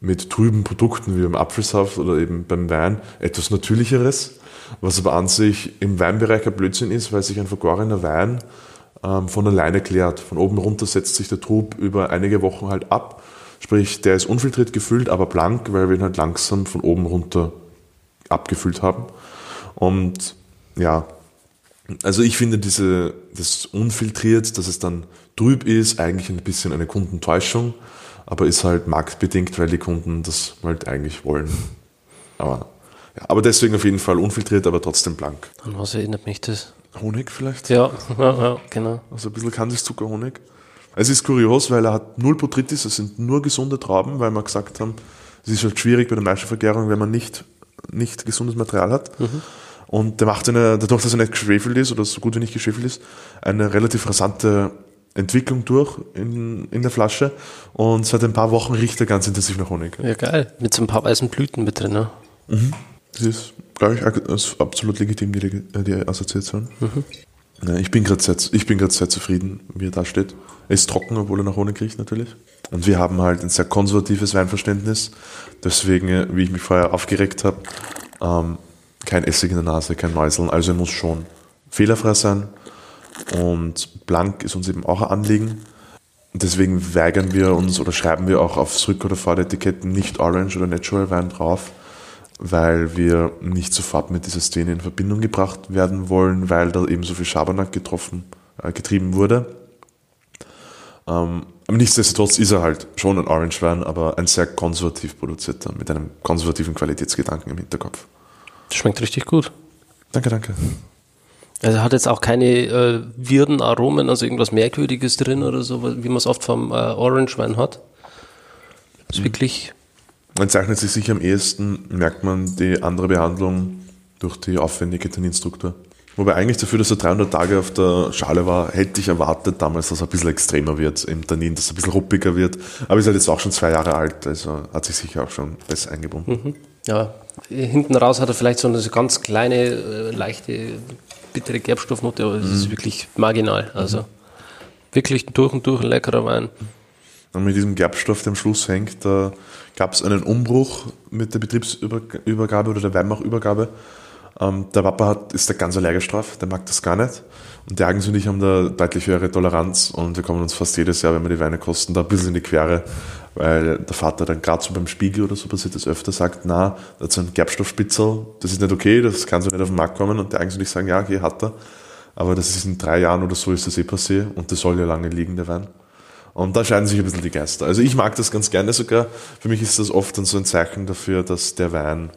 mit trüben Produkten wie beim Apfelsaft oder eben beim Wein etwas Natürlicheres, was aber an sich im Weinbereich ein Blödsinn ist, weil sich ein vergorener Wein ähm, von alleine klärt. Von oben runter setzt sich der Trub über einige Wochen halt ab Sprich, der ist unfiltriert gefüllt, aber blank, weil wir ihn halt langsam von oben runter abgefüllt haben. Und ja, also ich finde diese, das unfiltriert, dass es dann trüb ist, eigentlich ein bisschen eine Kundentäuschung, aber ist halt marktbedingt, weil die Kunden das halt eigentlich wollen. Aber, ja, aber deswegen auf jeden Fall unfiltriert, aber trotzdem blank. An was erinnert mich das? Honig vielleicht? Ja, genau. Also ein bisschen Kandiszuckerhonig. Es ist kurios, weil er hat null Botrytis, es sind nur gesunde Trauben, weil wir gesagt haben, es ist halt schwierig bei der Maischevergärung, wenn man nicht, nicht gesundes Material hat. Mhm. Und der macht eine, dadurch, dass er nicht geschwefelt ist oder so gut wie nicht geschwefelt ist, eine relativ rasante Entwicklung durch in, in der Flasche. Und seit ein paar Wochen riecht er ganz intensiv nach Honig. Ja, geil. Mit so ein paar weißen Blüten mit drin, ne? Mhm. Das ist, glaube ich, absolut legitim, die, die Assoziation. Mhm. Ja, ich bin gerade sehr, sehr zufrieden, wie er da steht. Er ist trocken, obwohl er nach Honig riecht natürlich. Und wir haben halt ein sehr konservatives Weinverständnis. Deswegen, wie ich mich vorher aufgeregt habe, ähm, kein Essig in der Nase, kein Mäuseln. Also er muss schon fehlerfrei sein. Und blank ist uns eben auch ein Anliegen. Deswegen weigern wir uns oder schreiben wir auch aufs Rück- oder Vorderetiketten nicht Orange oder Natural Wein drauf, weil wir nicht sofort mit dieser Szene in Verbindung gebracht werden wollen, weil da eben so viel Schabernack getroffen, äh, getrieben wurde. Ähm, nichtsdestotrotz ist er halt schon ein Orange Wein, aber ein sehr konservativ produzierter, mit einem konservativen Qualitätsgedanken im Hinterkopf. Schmeckt richtig gut. Danke, danke. Also hat jetzt auch keine äh, wirden Aromen, also irgendwas Merkwürdiges drin oder so, wie man es oft vom äh, Orange Wein hat. Ist mhm. wirklich man zeichnet sich sicher am ehesten, merkt man die andere Behandlung durch die aufwendige Tanninstruktur. Wobei eigentlich dafür, dass er 300 Tage auf der Schale war, hätte ich erwartet damals, dass er ein bisschen extremer wird im Tannin, dass er ein bisschen ruppiger wird. Aber ist halt jetzt auch schon zwei Jahre alt, also hat sich sicher auch schon besser eingebunden. Mhm. Ja, hinten raus hat er vielleicht so eine ganz kleine, äh, leichte, bittere Gerbstoffnote, aber es mhm. ist wirklich marginal. Also mhm. wirklich durch und durch ein leckerer Wein. Und mit diesem Gerbstoff, der am Schluss hängt, da gab es einen Umbruch mit der Betriebsübergabe oder der Weinmachübergabe. Ähm, der Papa hat, ist da ganz allergisch drauf, der mag das gar nicht. Und die Agnes und ich haben da deutlich höhere Toleranz und wir kommen uns fast jedes Jahr, wenn wir die Weine kosten, da ein bisschen in die Quere, weil der Vater dann gerade so beim Spiegel oder so passiert das öfter, sagt, na, das ist ein Gerbstoffspitzel, das ist nicht okay, das kann so nicht auf den Markt kommen und die Agnes und ich sagen, ja, okay, hat er. Aber das ist in drei Jahren oder so ist das eh passiert und das soll ja lange liegen, der Wein. Und da scheiden sich ein bisschen die Geister. Also ich mag das ganz gerne sogar. Für mich ist das oft dann so ein Zeichen dafür, dass der Wein,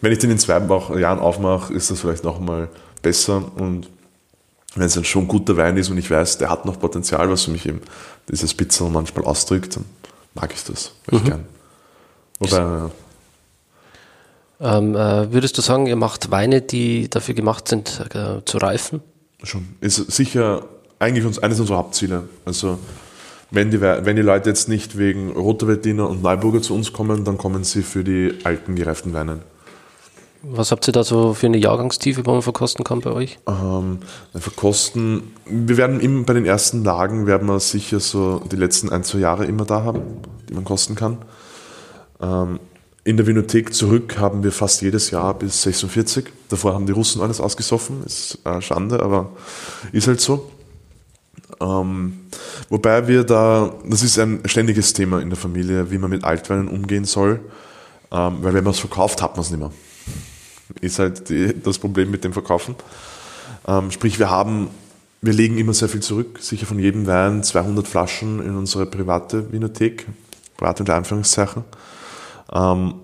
wenn ich den in zwei Jahren aufmache, ist das vielleicht nochmal besser. Und wenn es ein schon guter Wein ist und ich weiß, der hat noch Potenzial, was für mich eben dieses Pizza manchmal ausdrückt, dann mag ich das recht mhm. gern. Wobei, ähm, äh, würdest du sagen, ihr macht Weine, die dafür gemacht sind, äh, zu reifen? Schon. Ist sicher eigentlich uns, eines unserer Hauptziele. Also wenn die, wenn die Leute jetzt nicht wegen Roter Veltliner und Neuburger zu uns kommen, dann kommen sie für die alten gereiften Weine. Was habt ihr da so für eine Jahrgangstiefe, wo man verkosten kann bei euch? Ähm, verkosten, wir werden immer bei den ersten Lagen, werden wir sicher so die letzten ein, zwei Jahre immer da haben, die man kosten kann. Ähm, in der Vinothek zurück haben wir fast jedes Jahr bis 46. Davor haben die Russen alles ausgesoffen, ist äh, Schande, aber ist halt so. Ähm, wobei wir da, das ist ein ständiges Thema in der Familie, wie man mit Altweinen umgehen soll, ähm, weil wenn man es verkauft, hat man es nicht mehr ist halt die, das Problem mit dem Verkaufen. Ähm, sprich, wir haben, wir legen immer sehr viel zurück, sicher von jedem Wein 200 Flaschen in unsere private Winothek, private unter Anführungszeichen. Ähm,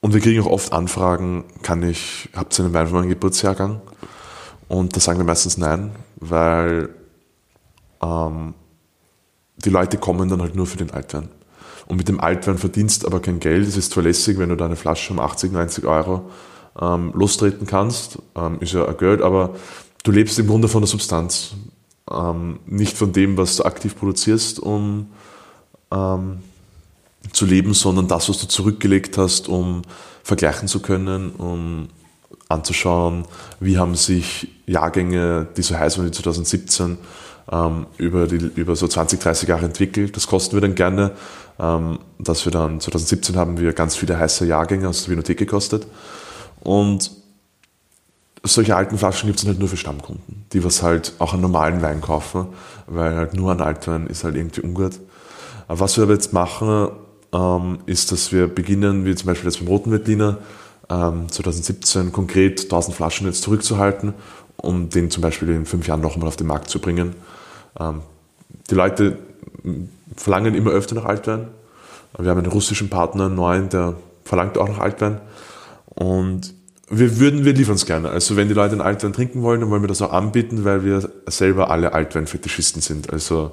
und wir kriegen auch oft Anfragen, kann ich, habt ihr einen Wein von meinem Geburtsjahrgang? Und da sagen wir meistens nein, weil ähm, die Leute kommen dann halt nur für den Altwein. Und mit dem Altwein verdienst aber kein Geld. Es ist zwar lässig, wenn du da eine Flasche um 80, 90 Euro ähm, lostreten kannst, ähm, ist ja ein Geld, aber du lebst im Grunde von der Substanz, ähm, nicht von dem, was du aktiv produzierst, um ähm, zu leben, sondern das, was du zurückgelegt hast, um vergleichen zu können, um anzuschauen, wie haben sich Jahrgänge, die so heiß waren wie 2017, ähm, über, die, über so 20, 30 Jahre entwickelt. Das kosten wir dann gerne, ähm, dass wir dann 2017 haben wir ganz viele heiße Jahrgänge aus der Winothek gekostet. Und solche alten Flaschen gibt es halt nur für Stammkunden, die was halt auch einen normalen Wein kaufen, weil halt nur ein Altwein ist halt irgendwie ungut. Was wir aber jetzt machen, ähm, ist, dass wir beginnen, wie zum Beispiel jetzt beim Roten Veltliner, ähm, 2017 konkret 1000 Flaschen jetzt zurückzuhalten, um den zum Beispiel in fünf Jahren nochmal auf den Markt zu bringen. Ähm, die Leute verlangen immer öfter nach Altwein. Wir haben einen russischen Partner, einen neuen, der verlangt auch nach Altwein. Und wir würden, wir liefern es gerne. Also wenn die Leute einen Altwein trinken wollen, dann wollen wir das auch anbieten, weil wir selber alle Altweinfetischisten sind. Also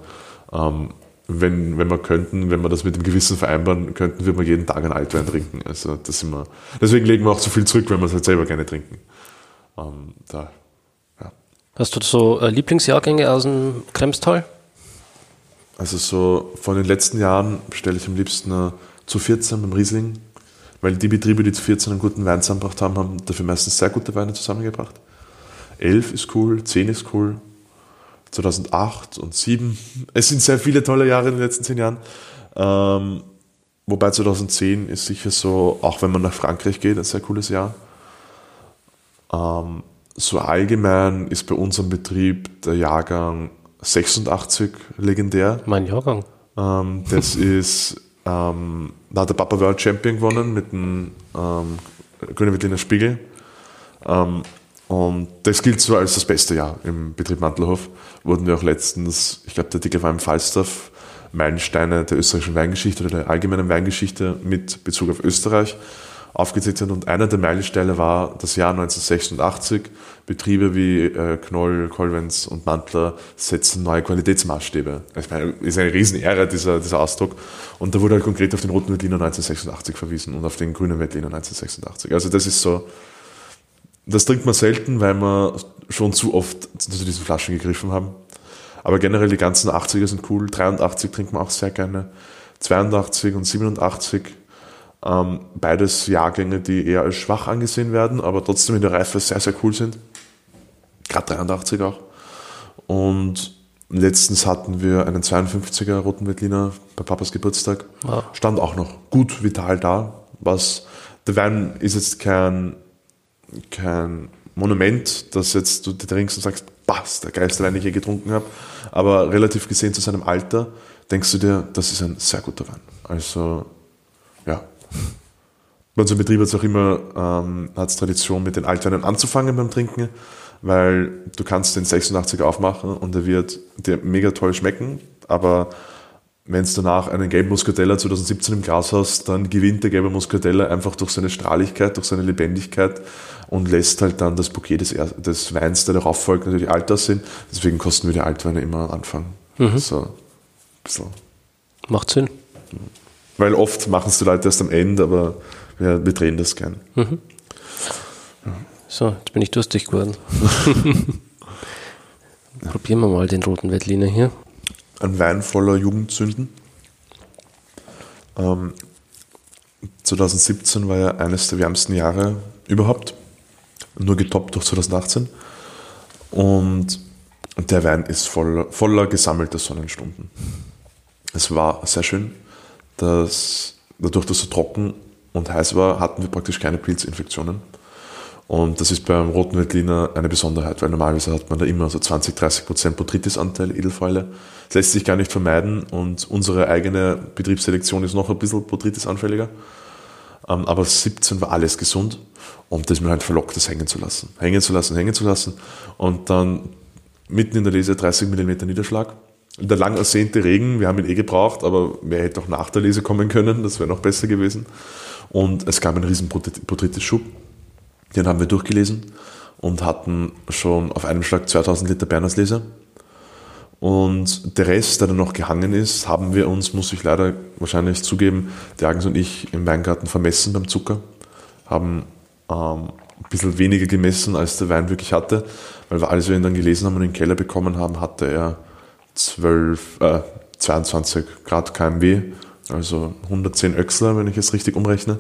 ähm, wenn, wenn wir könnten, wenn wir das mit dem Gewissen vereinbaren könnten, würden wir jeden Tag einen Altwein trinken. Also das sind wir, deswegen legen wir auch so viel zurück, weil wir es halt selber gerne trinken. Ähm, da. Hast du so äh, Lieblingsjahrgänge aus dem Kremstal? Also so von den letzten Jahren bestelle ich am liebsten äh, zu 14 beim Riesling weil die Betriebe, die zu 14 einen guten Wein zusammengebracht haben, haben dafür meistens sehr gute Weine zusammengebracht. 11 ist cool, 10 ist cool, 2008 und 7. Es sind sehr viele tolle Jahre in den letzten 10 Jahren. Ähm, wobei 2010 ist sicher so, auch wenn man nach Frankreich geht, ein sehr cooles Jahr. Ähm, so allgemein ist bei unserem Betrieb der Jahrgang 86 legendär. Mein Jahrgang. Ähm, das ist ähm, da hat der Papa World Champion gewonnen mit dem ähm, Grüne Veltliner Spiegel. Ähm, und das gilt so als das beste Jahr im Betrieb Mantelhof. Wurden wir auch letztens, ich glaube, der Dicke war im Falstaff, Meilensteine der österreichischen Weingeschichte oder der allgemeinen Weingeschichte mit Bezug auf Österreich aufgezählt sind. Und einer der Meilensteine war das Jahr 1986. Betriebe wie äh, Knoll, Kolvenz und Mantler setzen neue Qualitätsmaßstäbe. Ich meine, ist eine Riesenehre, dieser, dieser Ausdruck. Und da wurde halt konkret auf den roten Veltliner 1986 verwiesen und auf den grünen Veltliner 1986. Also das ist so, das trinkt man selten, weil wir schon zu oft zu diesen Flaschen gegriffen haben. Aber generell die ganzen 80er sind cool. 83 trinkt man auch sehr gerne. 82 und 87 ähm, beides Jahrgänge, die eher als schwach angesehen werden, aber trotzdem in der Reife sehr, sehr cool sind. Gerade 83 auch. Und letztens hatten wir einen 52er Roten Veltliner bei Papas Geburtstag. Wow. Stand auch noch gut vital da. Was, der Wein ist jetzt kein, kein Monument, dass jetzt du dir trinkst und sagst, was, der geilste Wein, den ich je getrunken habe. Aber relativ gesehen zu seinem Alter denkst du dir, das ist ein sehr guter Wein. Also, ja, bei unserem Betrieb hat es auch immer ähm, hat's Tradition, mit den Altweinen anzufangen beim Trinken, weil du kannst den 86 aufmachen und er wird dir mega toll schmecken, aber wenn du danach einen gelben Muscatella 2017 im Glas hast, dann gewinnt der gelbe Muscatella einfach durch seine Strahligkeit, durch seine Lebendigkeit und lässt halt dann das Bouquet des, des Weins, der darauf folgt, natürlich alt aussehen. Deswegen kosten wir die Altweine immer am Anfang. Mhm. So, ein bisschen. Macht Sinn. Weil oft machen es die Leute erst am Ende, aber wir, wir drehen das gern. Mhm. So, jetzt bin ich durstig geworden. Probieren wir mal den roten Veltliner hier. Ein Wein voller Jugendsünden. Ähm, 2017 war ja eines der wärmsten Jahre überhaupt. Nur getoppt durch 2018. Und der Wein ist voller, voller gesammelter Sonnenstunden. Es war sehr schön, dass dadurch, dass es so trocken und heiß war, hatten wir praktisch keine Pilzinfektionen. Und das ist beim roten Veltliner eine Besonderheit, weil normalerweise hat man da immer so 20, 30 Prozent Botrytis-Anteil, Edelfäule. Das lässt sich gar nicht vermeiden und unsere eigene Betriebsselektion ist noch ein bisschen Botrytis-anfälliger. Ähm, aber 17 war alles gesund und das ist mir halt verlockt, das hängen zu lassen. Hängen zu lassen, hängen zu lassen. Und dann mitten in der Lese 30 mm Niederschlag. Der lang ersehnte Regen, wir haben ihn eh gebraucht, aber wer hätte auch nach der Lese kommen können, das wäre noch besser gewesen. Und es gab einen riesen Botrytis-Schub. Den haben wir durchgelesen und hatten schon auf einem Schlag 2000 Liter Berners Und der Rest, der dann noch gehangen ist, haben wir uns, muss ich leider wahrscheinlich zugeben, der und ich im Weingarten vermessen beim Zucker. Haben ähm, ein bisschen weniger gemessen, als der Wein wirklich hatte, weil wir alles, wir ihn dann gelesen haben und in den Keller bekommen haben, hatte er 12, äh, 22 Grad KMW, also 110 Öxler, wenn ich es richtig umrechne.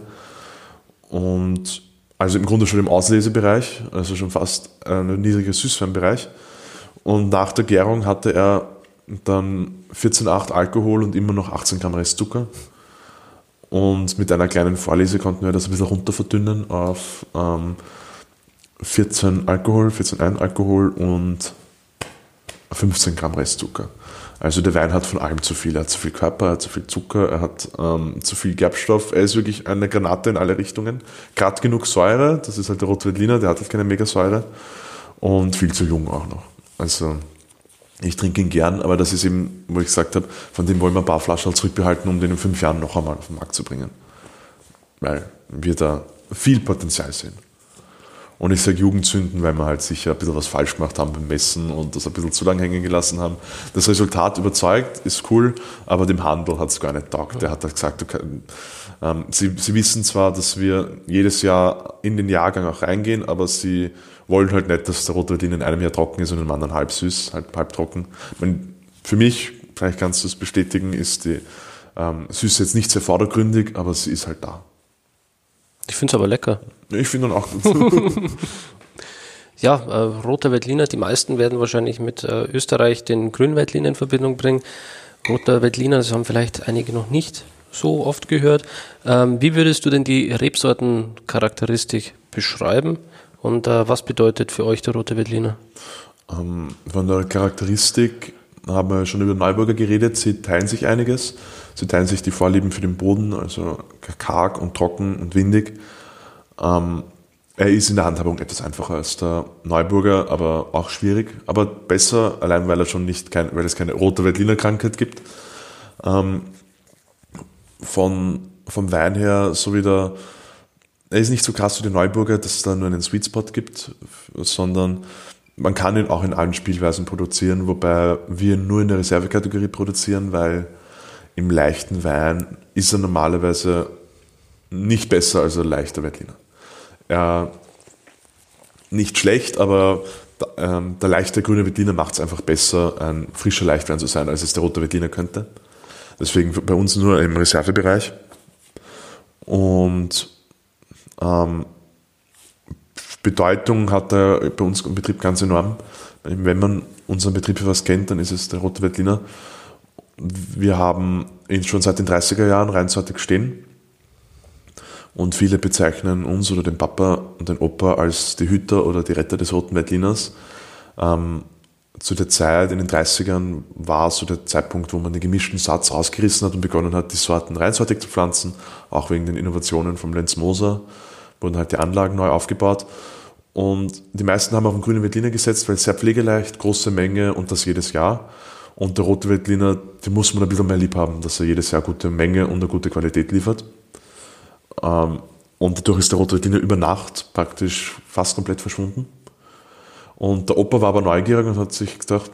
Und also im Grunde schon im Auslesebereich, also schon fast ein niedriger Süßweinbereich. Und nach der Gärung hatte er dann 14,8 Alkohol und immer noch 18 Gramm Restzucker. Und mit einer kleinen Vorlese konnten wir das ein bisschen runter verdünnen auf ähm, 14 Alkohol, 14,1 Alkohol und 15 Gramm Restzucker. Also der Wein hat von allem zu viel. Er hat zu viel Körper, er hat zu viel Zucker, er hat ähm, zu viel Gerbstoff. Er ist wirklich eine Granate in alle Richtungen. Gerade genug Säure, das ist halt der Rotweitliner, der hat halt keine Megasäure. Und viel zu jung auch noch. Also ich trinke ihn gern, aber das ist eben, wo ich gesagt habe, von dem wollen wir ein paar Flaschen zurückbehalten, um den in fünf Jahren noch einmal auf den Markt zu bringen. Weil wir da viel Potenzial sehen. Und ich sage Jugendzünden, weil wir halt sicher ein bisschen was falsch gemacht haben beim Messen und das ein bisschen zu lange hängen gelassen haben. Das Resultat überzeugt, ist cool, aber dem Handel hat es gar nicht taugt. Der hat halt gesagt, okay, ähm, sie, sie wissen zwar, dass wir jedes Jahr in den Jahrgang auch reingehen, aber sie wollen halt nicht, dass der Rotwein in einem Jahr trocken ist und in einem anderen halb süß, halb, halb trocken. Meine, für mich, vielleicht kannst du es bestätigen, ist die ähm, Süße jetzt nicht sehr vordergründig, aber sie ist halt da. Ich finde es aber lecker. Ich finde ihn auch gut. ja, äh, roter Veltliner, die meisten werden wahrscheinlich mit äh, Österreich den grünen Veltliner in Verbindung bringen. Roter Veltliner, das haben vielleicht einige noch nicht so oft gehört. Ähm, wie würdest du denn die Rebsortencharakteristik beschreiben und äh, was bedeutet für euch der rote Veltliner? Ähm, von der Charakteristik haben wir schon über Neuburger geredet. Sie teilen sich einiges. Sie teilen sich die Vorlieben für den Boden, also karg und trocken und windig. Ähm, er ist in der Handhabung etwas einfacher als der Neuburger, aber auch schwierig. Aber besser, allein weil er schon nicht kein, weil es keine rote Veltliner Krankheit gibt. Ähm, von, vom Wein her, so wie der, er ist nicht so krass wie der Neuburger, dass es da nur einen Sweet Spot gibt, sondern man kann ihn auch in allen Spielweisen produzieren, wobei wir nur in der Reservekategorie produzieren, weil im leichten Wein ist er normalerweise nicht besser als ein leichter Veltliner. Er, nicht schlecht, aber ähm, der leichte grüne Veltliner macht es einfach besser, ein frischer Leichtwein zu sein, als es der rote Veltliner könnte. Deswegen bei uns nur im Reservebereich. Und ähm, Bedeutung hat er bei uns im Betrieb ganz enorm. Wenn man unseren Betrieb für was kennt, dann ist es der rote Veltliner. Wir haben ihn schon seit den 30er Jahren reinsortig stehen. Und viele bezeichnen uns oder den Papa und den Opa als die Hüter oder die Retter des roten Veltliners. Ähm, zu der Zeit, in den 30ern, war so der Zeitpunkt, wo man den gemischten Satz rausgerissen hat und begonnen hat, die Sorten reinsortig zu pflanzen, auch wegen den Innovationen vom Lenz Moser, wurden halt die Anlagen neu aufgebaut. Und die meisten haben auf den grünen Veltliner gesetzt, weil sehr pflegeleicht, große Menge und das jedes Jahr. Und der rote Veltliner, den muss man ein bisschen mehr lieb haben, dass er jedes Jahr gute Menge und eine gute Qualität liefert. Ähm, und dadurch ist der rote Veltliner über Nacht praktisch fast komplett verschwunden. Und der Opa war aber neugierig und hat sich gedacht,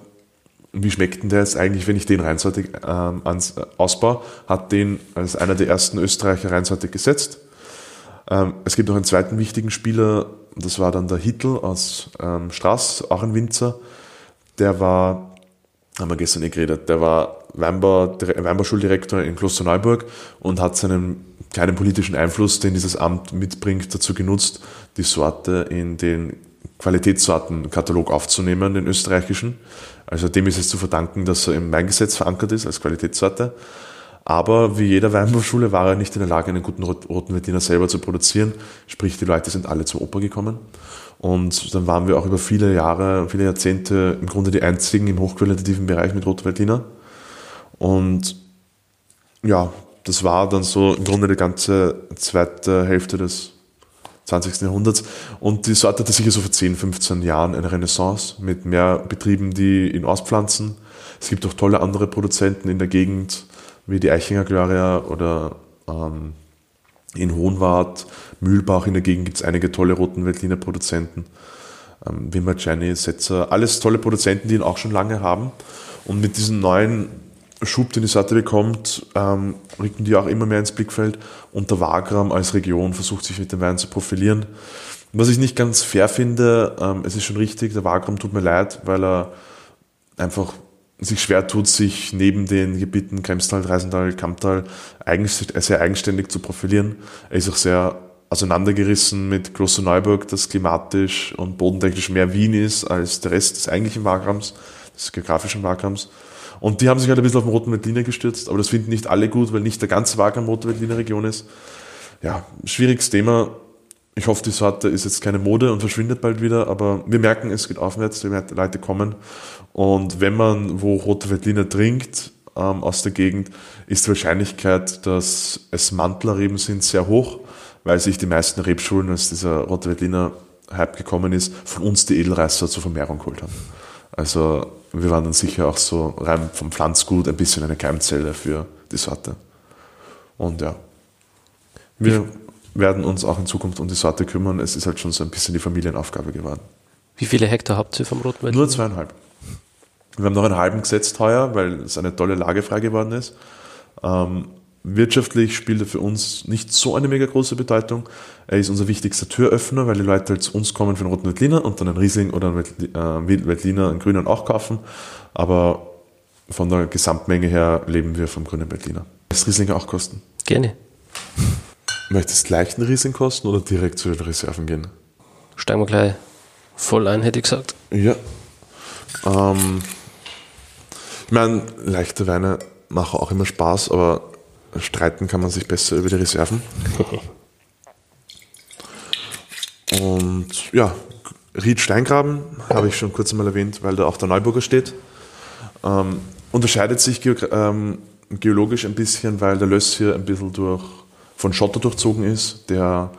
wie schmeckt denn der jetzt eigentlich, wenn ich den reinseitig ähm, äh, ausbaue? Hat den als einer der ersten Österreicher reinseitig gesetzt. Ähm, es gibt noch einen zweiten wichtigen Spieler, das war dann der Hittel aus ähm, Straß, auch ein Winzer der war, haben wir gestern eh geredet, der war Weinbau, Weinbauschuldirektor in Klosterneuburg und hat seinen kleinen politischen Einfluss, den dieses Amt mitbringt, dazu genutzt, die Sorte in den Qualitätssortenkatalog aufzunehmen, den österreichischen. Also dem ist es zu verdanken, dass er im Weingesetz verankert ist als Qualitätssorte. Aber wie jeder Weinbauschule war er nicht in der Lage, einen guten roten Veltliner selber zu produzieren. Sprich, die Leute sind alle zur Oper gekommen. Und dann waren wir auch über viele Jahre, viele Jahrzehnte im Grunde die einzigen im hochqualitativen Bereich mit roter Veltliner. Und ja, das war dann so im Grunde die ganze zweite Hälfte des 20. Jahrhunderts. Und die Sorte hatte sicher so vor 10, 15 Jahren eine Renaissance mit mehr Betrieben, die ihn auspflanzen. Es gibt auch tolle andere Produzenten in der Gegend, wie die Eichinger Gloria oder ähm, in Hohenwart, Mühlbach in der Gegend gibt es einige tolle roten Veltliner Produzenten. Ähm, Wimmer, Jenny, Setzer, alles tolle Produzenten, die ihn auch schon lange haben. Und mit diesen neuen Schub, den die Sorte bekommt, ähm, rücken die auch immer mehr ins Blickfeld und der Wagram als Region versucht sich mit dem Wein zu profilieren. Was ich nicht ganz fair finde, ähm, es ist schon richtig, der Wagram tut mir leid, weil er einfach sich schwer tut, sich neben den Gebieten Kremstal, Reisental, Kamptal sehr eigenständig zu profilieren. Er ist auch sehr auseinandergerissen mit Klosterneuburg, das klimatisch und bodentechnisch mehr Wien ist als der Rest des eigentlichen Wagrams, des geografischen Wagrams. Und die haben sich halt ein bisschen auf den roten Veltliner gestürzt, aber das finden nicht alle gut, weil nicht der ganze Wagram rote Veltliner Region ist. Ja, schwieriges Thema. Ich hoffe, die Sorte ist jetzt keine Mode und verschwindet bald wieder, aber wir merken, es geht aufwärts, die Leute kommen. Und wenn man wo rote Veltliner trinkt, ähm, aus der Gegend, ist die Wahrscheinlichkeit, dass es Mantlerreben sind, sehr hoch, weil sich die meisten Rebschulen, als dieser rote Veltliner Hype gekommen ist, von uns die Edelreißer zur Vermehrung geholt haben. Also wir waren dann sicher auch so rein vom Pflanzgut ein bisschen eine Keimzelle für die Sorte. Und ja, wir werden uns auch in Zukunft um die Sorte kümmern. Es ist halt schon so ein bisschen die Familienaufgabe geworden. Wie viele Hektar habt ihr vom Rotwein? Nur zweieinhalb. Wir haben noch einen halben gesetzt heuer, weil es eine tolle Lage frei geworden ist. Ähm, Wirtschaftlich spielt er für uns nicht so eine mega große Bedeutung. Er ist unser wichtigster Türöffner, weil die Leute halt zu uns kommen für einen roten Veltliner und dann einen Riesling oder einen äh, Veltliner, einen grünen auch kaufen. Aber von der Gesamtmenge her leben wir vom grünen Veltliner. Was Riesling auch kosten? Gerne. Möchtest du gleich einen Riesling kosten oder direkt zu den Reserven gehen? Steigen wir gleich voll ein, hätte ich gesagt. Ja. Ähm, ich meine, leichte Weine machen auch immer Spaß, aber streiten kann man sich besser über die Reserven. Und ja, Ried Steingraben habe ich schon kurz einmal erwähnt, weil da auch der Neuburger steht. Ähm, unterscheidet sich ähm, geologisch ein bisschen, weil der Löss hier ein bisschen durch, von Schotter durchzogen ist, der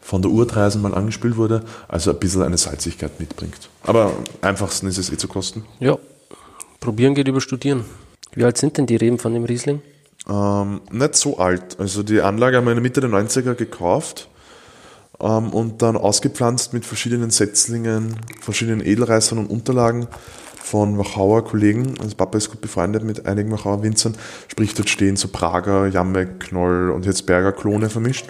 von der Urtreisen mal angespült wurde, also ein bisschen eine Salzigkeit mitbringt. Aber am einfachsten ist es eh zu kosten. Ja, probieren geht über studieren. Wie alt sind denn die Reben von dem Riesling? Ähm, nicht so alt. Also die Anlage haben wir in der Mitte der 90er gekauft ähm, und dann ausgepflanzt mit verschiedenen Setzlingen, verschiedenen Edelreißern und Unterlagen von Wachauer Kollegen. Also Papa ist gut befreundet mit einigen Wachauer Winzern. Sprich, dort stehen so Prager, Jamme, Knoll und jetzt Berger Klone vermischt.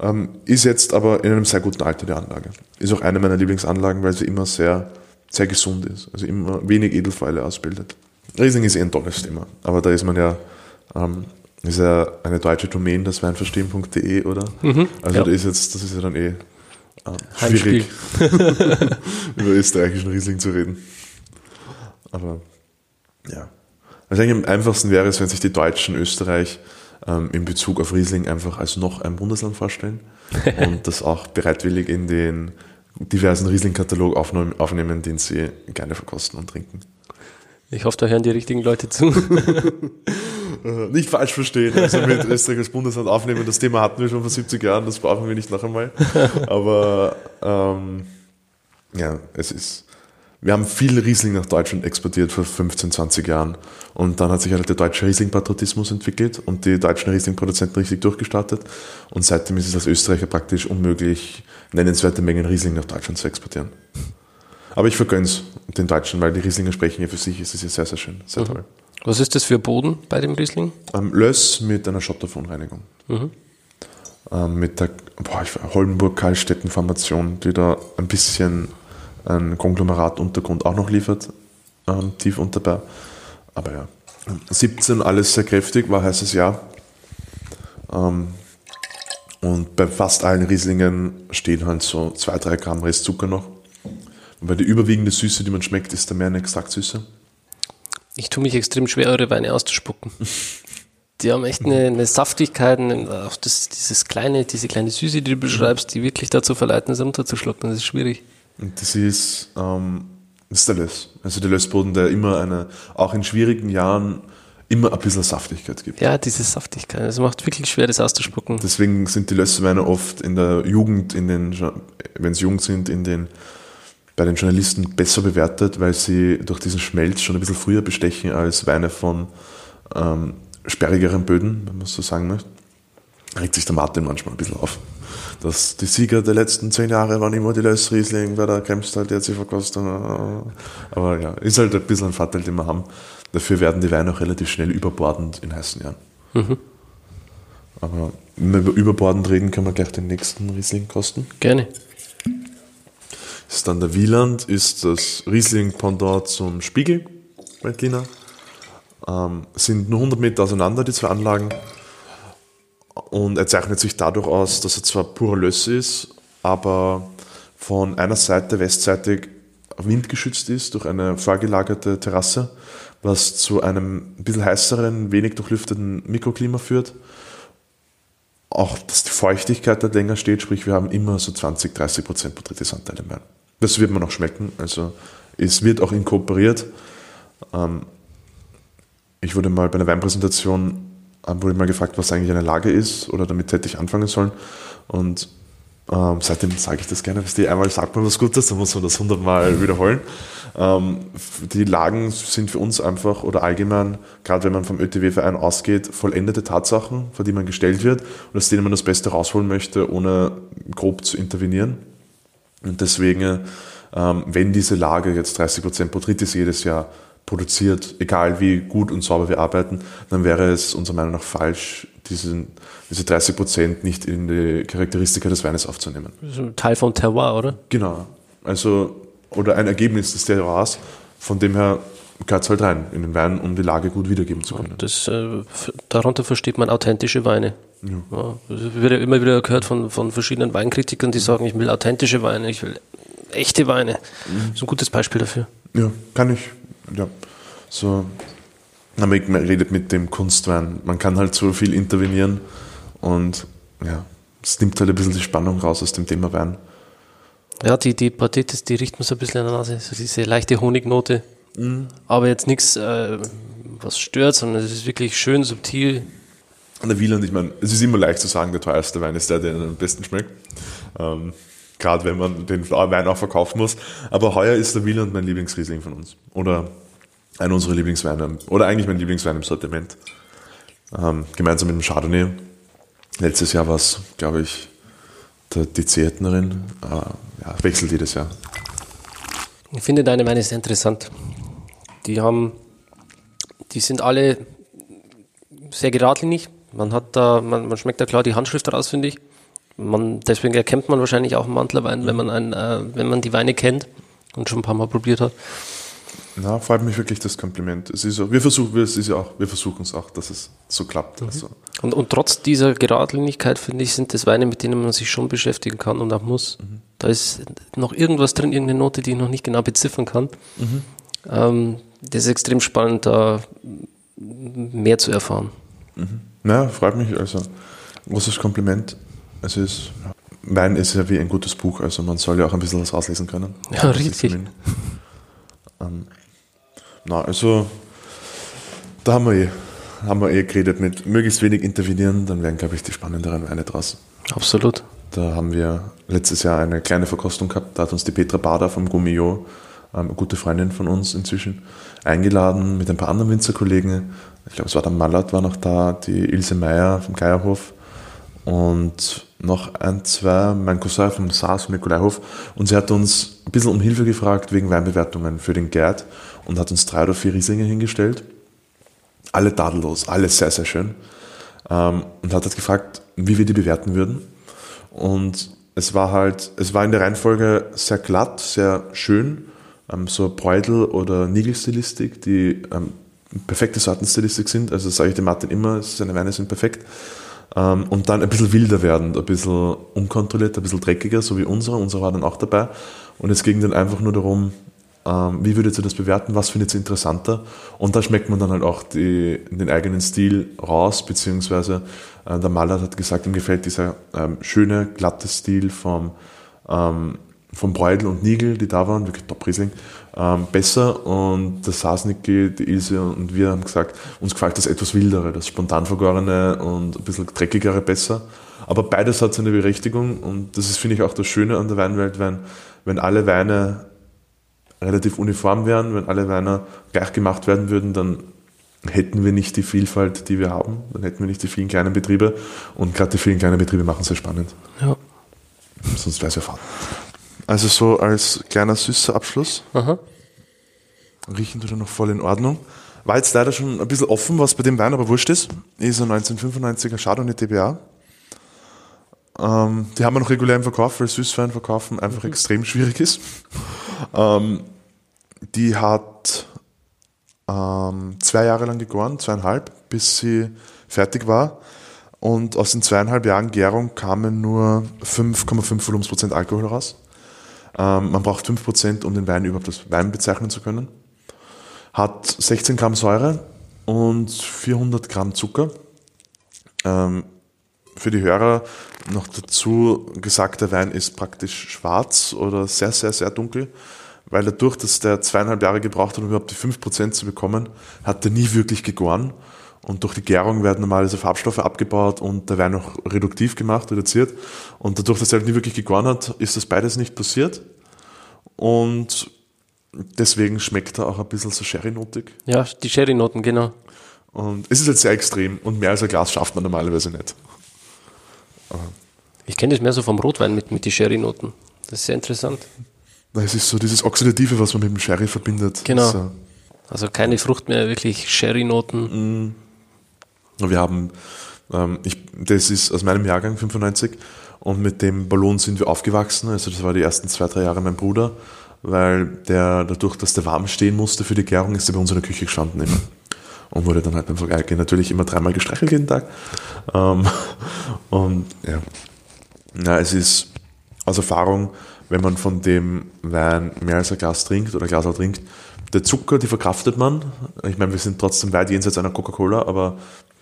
Ähm, ist jetzt aber in einem sehr guten Alter die Anlage. Ist auch eine meiner Lieblingsanlagen, weil sie immer sehr, sehr gesund ist. Also immer wenig Edelfäule ausbildet. Riesling ist eh ein tolles Thema. Aber da ist man ja ähm, ist ja eine deutsche Domain, das weinverstehen.de, oder? Mhm, also ja. da ist jetzt, das ist ja dann eh äh, schwierig, über österreichischen Riesling zu reden. Aber ja. Also eigentlich am einfachsten wäre es, wenn sich die Deutschen Österreich ähm, in Bezug auf Riesling einfach als noch ein Bundesland vorstellen und das auch bereitwillig in den diversen Riesling-Katalog aufnehmen, den sie gerne verkosten und trinken. Ich hoffe, da hören die richtigen Leute zu. Äh, nicht falsch verstehen, also mit Österreich als Bundesland aufnehmen, das Thema hatten wir schon vor 70 Jahren, das brauchen wir nicht noch einmal. Aber ähm, ja, es ist. Wir haben viel Riesling nach Deutschland exportiert vor 15, 20 Jahren. Und dann hat sich halt der deutsche Riesling-Patriotismus entwickelt und die deutschen Riesling-Produzenten richtig durchgestartet. Und seitdem ist es als Österreicher praktisch unmöglich, nennenswerte Mengen Riesling nach Deutschland zu exportieren. Aber ich vergönne es den Deutschen, weil die Rieslinger sprechen ja für sich. Es ist ja sehr, sehr schön, sehr mhm. toll. Was ist das für Boden bei dem Riesling? Ähm, Löss mit einer Schotterverunreinigung. Mhm. Ähm, mit der Hollenburg-Kaltstetten-Formation, die da ein bisschen ein Konglomeratuntergrund auch noch liefert. ähm, tief unter Aber ja, 17 alles sehr kräftig, war heißes Jahr. Ähm, und bei fast allen Rieslingen stehen halt so 2-3 Gramm Restzucker noch. Weil die überwiegende Süße, die man schmeckt, ist da mehr eine Extraktsüße. Ich tue mich extrem schwer, eure Weine auszuspucken. Die haben echt eine, eine Saftigkeit, auch das, dieses kleine, diese kleine Süße, die du beschreibst, die wirklich dazu verleiten, es runterzuschlucken. Das ist schwierig. Und das ist, ähm, das ist der Löss. Also der Lössboden, der immer eine, auch in schwierigen Jahren immer ein bisschen Saftigkeit gibt. Ja, diese Saftigkeit. Es macht wirklich schwer, das auszuspucken. Deswegen sind die Lössweine oft in der Jugend, in den, wenn sie jung sind, in den, bei den Journalisten besser bewertet, weil sie durch diesen Schmelz schon ein bisschen früher bestechen als Weine von ähm, sperrigeren Böden, wenn man so sagen möchte. Regt sich der Martin manchmal ein bisschen auf. Dass die Sieger der letzten zehn Jahre waren immer die Löss Riesling, weil der Kremstal, der hat sie verkostet. Aber ja, ist halt ein bisschen ein Vorteil, den wir haben. Dafür werden die Weine auch relativ schnell überbordend in heißen Jahren. Mhm. Aber wenn wir über überbordend reden, können wir gleich den nächsten Riesling kosten. Gerne. Das ist dann der Wieland, ist das Riesling-Pendant zum Spiegel, Veltliner. Ähm, sind nur 100 Meter auseinander, die zwei Anlagen. Und er zeichnet sich dadurch aus, dass er zwar purer Löss ist, aber von einer Seite westseitig windgeschützt ist durch eine vorgelagerte Terrasse, was zu einem ein bisschen heißeren, wenig durchlüfteten Mikroklima führt. Auch, dass die Feuchtigkeit dort länger steht, sprich wir haben immer so 20, 30 Prozent Botrytisanteile mehr. Das wird man auch schmecken, also es wird auch inkorporiert. Ähm, ich wurde mal bei einer Weinpräsentation, ähm, wurde mal gefragt, was eigentlich eine Lage ist oder damit hätte ich anfangen sollen. Und ähm, seitdem sage ich das gerne, die einmal sagt man was Gutes, dann muss man das hundertmal wiederholen. Ähm, die Lagen sind für uns einfach oder allgemein, gerade wenn man vom ÖTW-Verein ausgeht, vollendete Tatsachen, vor die man gestellt wird und aus denen man das Beste rausholen möchte, ohne grob zu intervenieren. Und deswegen, ähm, wenn diese Lage jetzt 30% Botrytis jedes Jahr produziert, egal wie gut und sauber wir arbeiten, dann wäre es unserer Meinung nach falsch, diesen, diese 30 Prozent nicht in die Charakteristika des Weines aufzunehmen. Das ist ein Teil vom Terroir, oder? Genau. Also, oder ein Ergebnis des Terroirs, von dem her gehört es halt rein in den Wein, um die Lage gut wiedergeben zu können. Das, äh, darunter versteht man authentische Weine. Ja. Ja, das wird ja immer wieder gehört von, von verschiedenen Weinkritikern, die sagen, ich will authentische Weine, ich will echte Weine. Mhm. Das ist ein gutes Beispiel dafür. Ja, kann ich ja, so, man redet mit dem Kunstwein. Man kann halt so viel intervenieren und ja, es nimmt halt ein bisschen die Spannung raus aus dem Thema Wein. Ja, die, die Partitis, die riecht man so ein bisschen an der Nase, so diese leichte Honignote. Mhm. Aber jetzt nichts, äh, was stört, sondern es ist wirklich schön subtil. Und der Wieland, ich meine, es ist immer leicht zu sagen, der teuerste Wein ist der, der am besten schmeckt. Ähm, gerade wenn man den Wein auch verkaufen muss. Aber heuer ist der Wieland mein Lieblingsriesling von uns. Oder einer unserer Lieblingsweine. Oder eigentlich mein Lieblingswein im Sortiment. Ähm, gemeinsam mit dem Chardonnay. Letztes Jahr war es, glaube ich, der DC-Ettnerin. Äh, ja, wechselt jedes Jahr. Ich finde deine Weine sehr interessant. Die haben, die sind alle sehr geradlinig. Man hat da, man, man schmeckt da klar die Handschrift raus, finde ich. Man, deswegen erkennt man wahrscheinlich auch einen Mantlerwein, wenn man, ein, äh, wenn man die Weine kennt und schon ein paar Mal probiert hat. Na, freut mich wirklich das Kompliment. Es ist so, wir versuchen es ist ja auch, wir versuchen es auch, dass es so klappt. Mhm. Also. Und, und trotz dieser Geradlinigkeit, finde ich, sind das Weine, mit denen man sich schon beschäftigen kann und auch muss. Mhm. Da ist noch irgendwas drin, irgendeine Note, die ich noch nicht genau beziffern kann. Mhm. Ähm, das ist extrem spannend, da mehr zu erfahren. Mhm. Na, freut mich. Also, großes Kompliment. Es ist, Wein ist ja wie ein gutes Buch, also man soll ja auch ein bisschen was rauslesen können. Ja, richtig. Ähm, na, also da haben wir eh, haben wir eh geredet mit möglichst wenig intervenieren, dann wären, glaube ich, die spannenderen Weine draus. Absolut. Da haben wir letztes Jahr eine kleine Verkostung gehabt, da hat uns die Petra Bader vom Gummio, ähm, eine gute Freundin von uns inzwischen, eingeladen mit ein paar anderen Winzerkollegen. Ich glaube, es war der Mallert war noch da, die Ilse Meyer vom Geierhof und noch ein, zwei, mein Cousin vom SARS, Nikolaihof, und sie hat uns ein bisschen um Hilfe gefragt wegen Weinbewertungen für den Gerd und hat uns drei oder vier Rieslinge hingestellt. Alle tadellos, alle sehr, sehr schön. Ähm, und hat halt gefragt, wie wir die bewerten würden. Und es war halt, es war in der Reihenfolge sehr glatt, sehr schön, ähm, so Bräudel- oder Nigel-Stilistik, die ähm, perfekte Sortenstilistik sind. Also sage ich dem Martin immer, seine Weine sind perfekt. Ähm, und dann ein bisschen wilder werden, ein bisschen unkontrolliert, ein bisschen dreckiger, so wie unsere. Unsere war dann auch dabei. Und es ging dann einfach nur darum, ähm, wie würdet ihr das bewerten, was findet ihr interessanter? Und da schmeckt man dann halt auch die, den eigenen Stil raus, beziehungsweise äh, der Maler hat gesagt, ihm gefällt dieser ähm, schöne, glatte Stil vom, ähm, vom Bräudel und Nigel, die da waren, wirklich Top-Riesling, ähm, besser. Und der Sasnicki, die Ilse und wir haben gesagt, uns gefällt das etwas wildere, das spontan vergorene und ein bisschen dreckigere besser. Aber beides hat seine Berechtigung und das ist, finde ich, auch das Schöne an der Weinwelt, wenn, wenn alle Weine relativ uniform wären, wenn alle Weine gleich gemacht werden würden, dann hätten wir nicht die Vielfalt, die wir haben, dann hätten wir nicht die vielen kleinen Betriebe und gerade die vielen kleinen Betriebe machen es sehr spannend. Ja. Sonst wäre es ja fad. Also so als kleiner süßer Abschluss. Aha. Riechen tut er noch voll in Ordnung. War jetzt leider schon ein bisschen offen, was bei dem Wein aber wurscht ist. Ist ein 1995er Chardonnay TBA. Ähm, die haben wir noch regulär im Verkauf, weil Süßwein verkaufen einfach extrem schwierig ist. Ähm, die hat ähm, zwei Jahre lang gegoren, zweieinhalb, bis sie fertig war. Und aus den zweieinhalb Jahren Gärung kamen nur 5,5 Volumensprozent Alkohol raus. Ähm, man braucht 5%, um den Wein überhaupt als Wein bezeichnen zu können. Hat 16 Gramm Säure und 400 Gramm Zucker. Ähm, für die Hörer noch dazu gesagt, der Wein ist praktisch schwarz oder sehr, sehr, sehr dunkel, weil dadurch, dass der zweieinhalb Jahre gebraucht hat, um überhaupt die 5% zu bekommen, hat er nie wirklich gegoren. Und durch die Gärung werden normalerweise Farbstoffe abgebaut und der Wein auch reduktiv gemacht, reduziert. Und dadurch, dass er halt nie wirklich gegoren hat, ist das beides nicht passiert. Und deswegen schmeckt er auch ein bisschen so Sherry-notig. Ja, die Sherry-Noten, genau. Und es ist halt sehr extrem und mehr als ein Glas schafft man normalerweise nicht. Ich kenne das mehr so vom Rotwein mit, mit den Sherry-Noten. Das ist sehr interessant. Es ist so dieses Oxidative, was man mit dem Sherry verbindet. Genau. So. Also keine Frucht mehr, wirklich Sherry-Noten. Wir haben, ähm, ich, das ist aus meinem Jahrgang 95 und mit dem Ballon sind wir aufgewachsen. Also das war die ersten zwei, drei Jahre mein Bruder, weil der dadurch, dass der warm stehen musste für die Gärung, ist er bei uns in der Küche gestanden immer. Und wurde dann halt beim Vorbeigehen natürlich immer dreimal gestreichelt jeden Tag. Ähm, und ja. ja, es ist aus Erfahrung, wenn man von dem Wein mehr als ein Glas trinkt oder ein Glas trinkt, der Zucker, die verkraftet man. Ich meine, wir sind trotzdem weit jenseits einer Coca-Cola, aber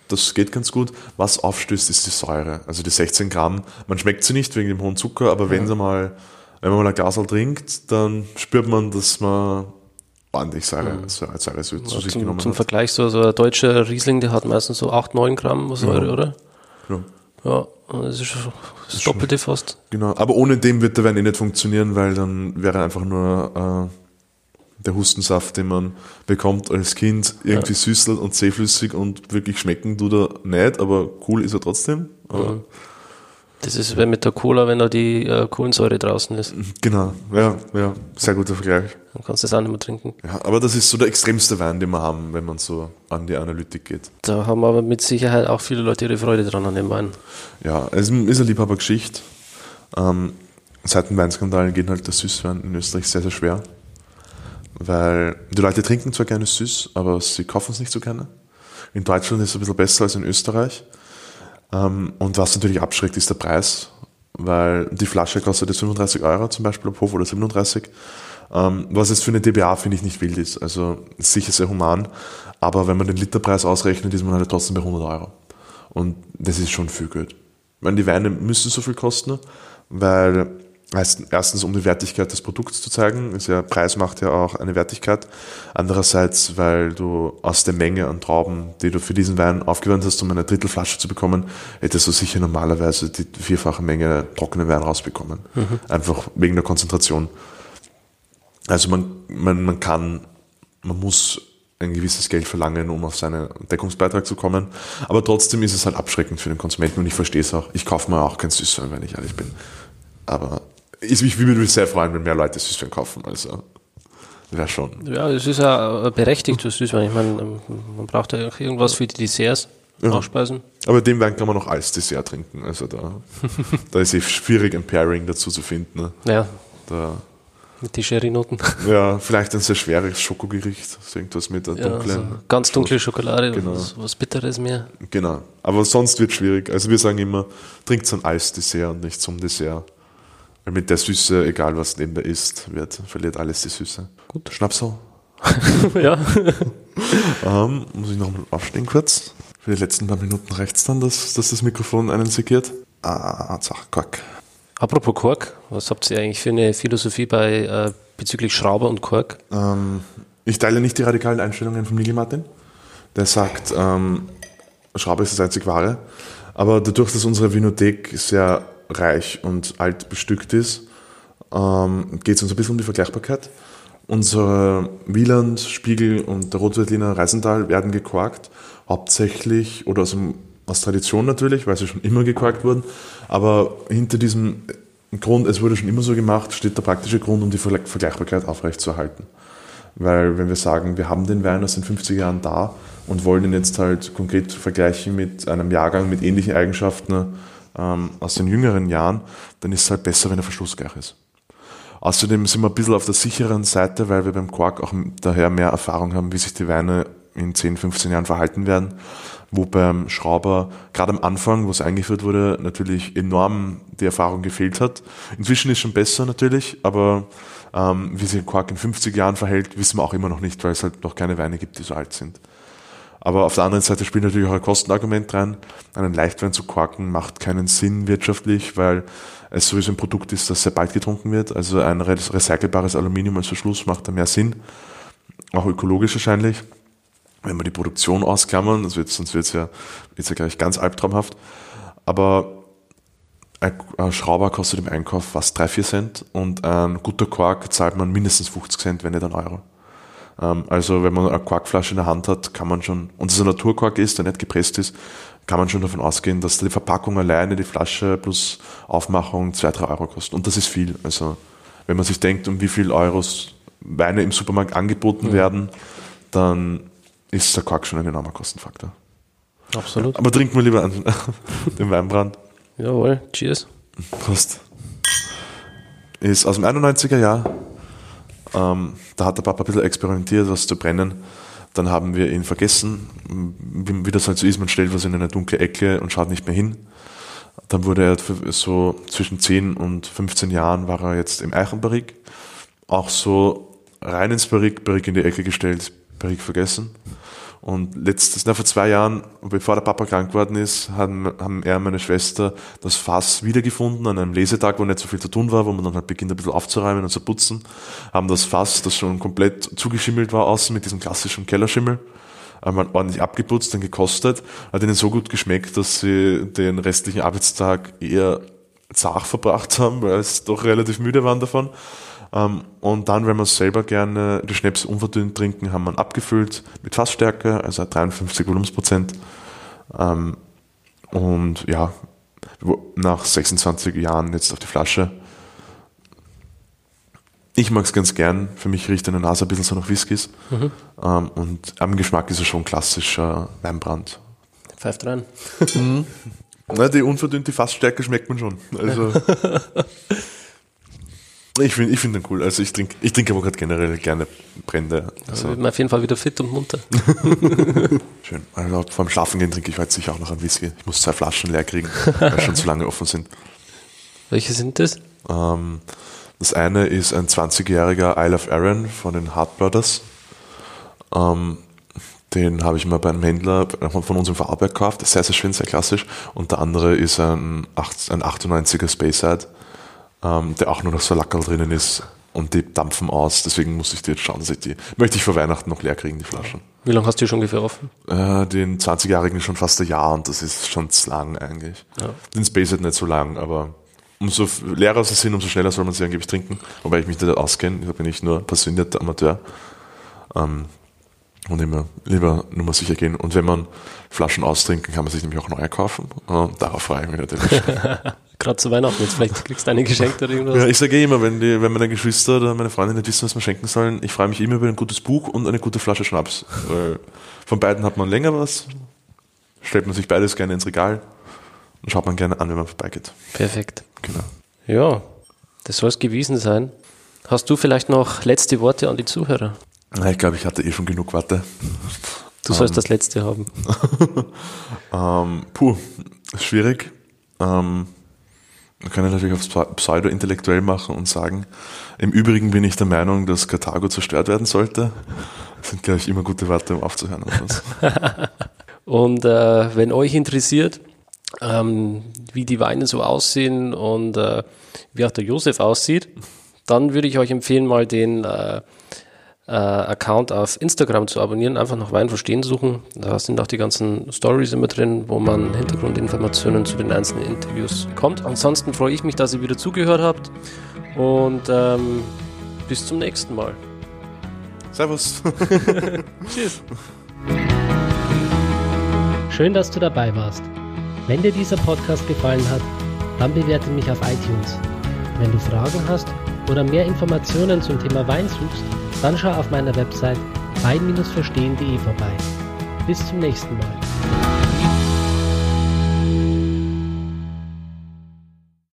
das geht ganz gut. Was aufstößt, ist die Säure. Also die 16 Gramm. Man schmeckt sie nicht wegen dem hohen Zucker, aber wenn sie mal, wenn man mal ein Glas trinkt, dann spürt man, dass man ordentlich Säure, Säure, Säure zu sich zum, genommen zum hat. Vergleich, so, so ein deutscher Riesling, der hat meistens so 8, 9 Gramm Säure, oder? Ja. Ja, das ist das Doppelte fast. Genau, aber ohne dem wird der Wein eh nicht funktionieren, weil dann wäre einfach nur äh, der Hustensaft, den man bekommt als Kind, irgendwie süßel und zähflüssig und wirklich schmecken tut er nicht, aber cool ist er trotzdem. Aber Das ist wie mit der Cola, wenn da die äh, Kohlensäure draußen ist. Genau, ja, ja, sehr guter Vergleich. Dann kannst du das auch nicht mehr trinken. Ja, aber das ist so der extremste Wein, den wir haben, wenn man so an die Analytik geht. Da haben aber mit Sicherheit auch viele Leute ihre Freude dran an dem Wein. Ja, es ist eine Liebhabergeschichte. Ähm, seit dem Weinskandal geht halt der Süßwein in Österreich sehr, sehr schwer. Weil die Leute trinken zwar gerne süß, aber sie kaufen es nicht so gerne. In Deutschland ist es ein bisschen besser als in Österreich. Ähm, und was natürlich abschreckt, ist der Preis. Weil die Flasche kostet jetzt 35 Euro zum Beispiel auf Hof oder 37. Ähm, was jetzt für eine DBA finde ich nicht wild ist. Also sicher sehr human. Aber wenn man den Literpreis ausrechnet, ist man halt trotzdem bei 100 Euro. Und das ist schon viel Geld. Meine, die Weine müssen so viel kosten, weil erstens, um die Wertigkeit des Produkts zu zeigen, ist ja, Preis macht ja auch eine Wertigkeit. Andererseits, weil du aus der Menge an Trauben, die du für diesen Wein aufgewandt hast, um eine Drittelflasche zu bekommen, hättest du sicher normalerweise die vierfache Menge trockenen Wein rausbekommen. Einfach wegen der Konzentration. Also man, man, man kann, man muss ein gewisses Geld verlangen, um auf seinen Deckungsbeitrag zu kommen. Aber trotzdem ist es halt abschreckend für den Konsumenten und ich verstehe es auch. Ich kaufe mir auch kein Süßwein, wenn ich ehrlich bin. Aber ich, würde mich sehr freuen, wenn mehr Leute Süßwein kaufen. Also wäre schon. Ja, es ist ja berechtigt für Süßwein. Ich meine, ähm, man braucht ja auch irgendwas für die Desserts, Nachspeisen. Aber den Wein kann man noch als Dessert trinken. Also da, da ist es schwierig, ein Pairing dazu zu finden. Ne? Ja, Da, Mit den Sherry-Noten. Ja, vielleicht ein sehr schweres Schokogericht. So irgendwas mit der Ja, dunklen. so ganz dunkle Schokolade Genau. was, was Bitteres mehr. Genau. Aber sonst wird schwierig. Also wir sagen immer, trinkt ein Eisdessert und nicht zum Dessert. Weil mit der Süße, egal was nebenbei ist, wird, verliert alles die Süße. Gut. Schnapsel. ja. Ähm, muss ich nochmal aufstehen kurz. Für die letzten paar Minuten reicht's dann, dass, dass das Mikrofon einen segiert. Ah, zack, Quack. Apropos Kork, was habt ihr eigentlich für eine Philosophie bei äh, bezüglich Schrauber und Kork? Ähm, ich teile nicht die radikalen Einstellungen von Nigel Martin. Der sagt, ähm, Schraube ist das einzig Wahre. Aber dadurch, dass unsere Vinothek sehr reich und alt bestückt ist, ähm, geht es uns ein bisschen um die Vergleichbarkeit. Unsere Wieland, Spiegel und der Rotweitliner Reisental werden gekorkt, hauptsächlich oder aus, aus Tradition natürlich, weil sie schon immer gekorkt wurden. Aber hinter diesem Grund, es wurde schon immer so gemacht, steht der praktische Grund, um die Vergle- Vergleichbarkeit aufrechtzuerhalten. Weil wenn wir sagen, wir haben den Wein aus den 50er Jahren da und wollen ihn jetzt halt konkret vergleichen mit einem Jahrgang mit ähnlichen Eigenschaften ähm, aus den jüngeren Jahren, dann ist es halt besser, wenn er verschlussgleich ist. Außerdem sind wir ein bisschen auf der sicheren Seite, weil wir beim Quark auch daher mehr Erfahrung haben, wie sich die Weine in 10, 15 Jahren verhalten werden. Wo beim Schrauber gerade am Anfang, wo es eingeführt wurde, natürlich enorm die Erfahrung gefehlt hat. Inzwischen ist schon besser natürlich, aber ähm, wie sich ein Quark in 50 Jahren verhält, wissen wir auch immer noch nicht, weil es halt noch keine Weine gibt, die so alt sind. Aber auf der anderen Seite spielt natürlich auch ein Kostenargument rein. Einen Leichtwein zu korken macht keinen Sinn wirtschaftlich, weil es sowieso ein Produkt ist, das sehr bald getrunken wird. Also ein re- recycelbares Aluminium als Verschluss macht da mehr Sinn. Auch ökologisch wahrscheinlich. Wenn wir die Produktion ausklammern, das wird, sonst wird es ja, wird's ja gleich ganz albtraumhaft. Aber ein Schrauber kostet im Einkauf fast 3, 4 Cent und ein guter Quark zahlt man mindestens 50 Cent, wenn nicht ein Euro. Ähm, Also wenn man eine Quarkflasche in der Hand hat, kann man schon, und es ein Naturquark ist, der nicht gepresst ist, kann man schon davon ausgehen, dass die Verpackung alleine, die Flasche plus Aufmachung 2, 3 Euro kostet. Und das ist viel. Also wenn man sich denkt, um wie viel Euros Weine im Supermarkt angeboten werden, dann ist der Quark schon ein enormer Kostenfaktor. Absolut. Aber trinken wir lieber an den Weinbrand. Jawohl, cheers. Prost. Ist aus dem 91er Jahr. Ähm, da hat der Papa ein bisschen experimentiert, was zu brennen. Dann haben wir ihn vergessen. Wie, wie das halt so ist, man stellt was in eine dunkle Ecke und schaut nicht mehr hin. Dann wurde er so zwischen 10 und 15 Jahren war er jetzt im Eichenbarrik. Auch so rein ins Barrik, Barrik in die Ecke gestellt, Barrik vergessen. Und letztes, na, vor zwei Jahren, bevor der Papa krank geworden ist, haben, haben er und meine Schwester das Fass wiedergefunden an einem Lesetag, wo nicht so viel zu tun war, wo man dann halt beginnt, ein bisschen aufzuräumen und zu putzen. Haben das Fass, das schon komplett zugeschimmelt war außen mit diesem klassischen Kellerschimmel, einmal ordentlich abgeputzt, dann gekostet, hat ihnen so gut geschmeckt, dass sie den restlichen Arbeitstag eher zart verbracht haben, weil es doch relativ müde waren davon. Ähm, Und dann, wenn wir selber gerne die Schnäpse unverdünnt trinken, haben wir ihn abgefüllt mit Fassstärke, also 53 Volumensprozent. Ähm, Und ja, nach 26 Jahren jetzt auf die Flasche. Ich mag es ganz gern. Für mich riecht eine Nase ein bisschen so nach Whiskys. Ähm, Und am Geschmack ist er schon klassischer Weinbrand. Pfeift rein. Na, die unverdünnte Fassstärke schmeckt man schon. Also ich finde ich find den cool. Also ich trinke ich trink aber gerade generell gerne Brände. Also wird man auf jeden Fall wieder fit und munter. schön. Also vorm Schlafen gehen trinke ich heute sicher auch noch einen Whisky. Ich muss zwei Flaschen leer kriegen, weil schon zu lange offen sind. Welche sind das? Ähm, das eine ist ein 20-jähriger Isle of Arran von den Hart Brothers. Ähm, den habe ich mal bei einem Händler von uns im Vorarlberg gekauft. Sehr, sehr schön, sehr klassisch. Und der andere ist ein, 8, ein 98er Speyside, ähm, der auch nur noch so Lackerl drinnen ist. Und die dampfen aus. Deswegen muss ich die jetzt schauen, dass ich die, möchte ich vor Weihnachten noch leer kriegen, die Flaschen. Wie lange hast du die schon ungefähr offen? Äh, den 20-Jährigen ist schon fast ein Jahr und das ist schon zu lang eigentlich. Ja. Den Space hat nicht so lang, aber umso leerer sie sind, umso schneller soll man sie angeblich trinken. Wobei ich mich nicht auskenne, da bin ich nur passionierter Amateur. Ähm, und immer lieber nur mal sicher gehen. Und wenn man Flaschen austrinken, kann man sich nämlich auch neue kaufen. Und darauf freue ich mich natürlich. Gerade zu Weihnachten jetzt. Vielleicht kriegst du eine geschenkt oder irgendwas. ja, ich sage eh immer, wenn, die, wenn meine Geschwister oder meine Freunde nicht wissen, was man schenken sollen, ich freue mich immer über ein gutes Buch und eine gute Flasche Schnaps. Weil von beiden hat man länger was, stellt man sich beides gerne ins Regal und schaut man gerne an, wenn man vorbeigeht. Perfekt. Genau. Ja, das soll es gewesen sein. Hast du vielleicht noch letzte Worte an die Zuhörer? Na, ich glaube, ich hatte eh schon genug Worte. Du sollst das letzte haben. Ähm, puh, schwierig. Ähm, man kann natürlich aufs Pseudo-intellektuell machen und sagen, im Übrigen bin ich der Meinung, dass Karthago zerstört werden sollte. Das sind, glaube ich, immer gute Worte, um aufzuhören. und äh, wenn euch interessiert, ähm, wie die Weine so aussehen und äh, wie auch der Josef aussieht, dann würde ich euch empfehlen, mal den äh, äh, Account auf Instagram zu abonnieren. Einfach nach Wein verstehen suchen. Da sind auch die ganzen Stories immer drin, wo man Hintergrundinformationen zu den einzelnen Interviews bekommt. Ansonsten freue ich mich, dass ihr wieder zugehört habt und ähm, bis zum nächsten Mal. Servus. Tschüss. Schön, dass du dabei warst. Wenn dir dieser Podcast gefallen hat, dann bewerte mich auf iTunes. Wenn du Fragen hast oder mehr Informationen zum Thema Wein suchst, dann schau auf meiner Website wein-verstehen.de vorbei. Bis zum nächsten Mal.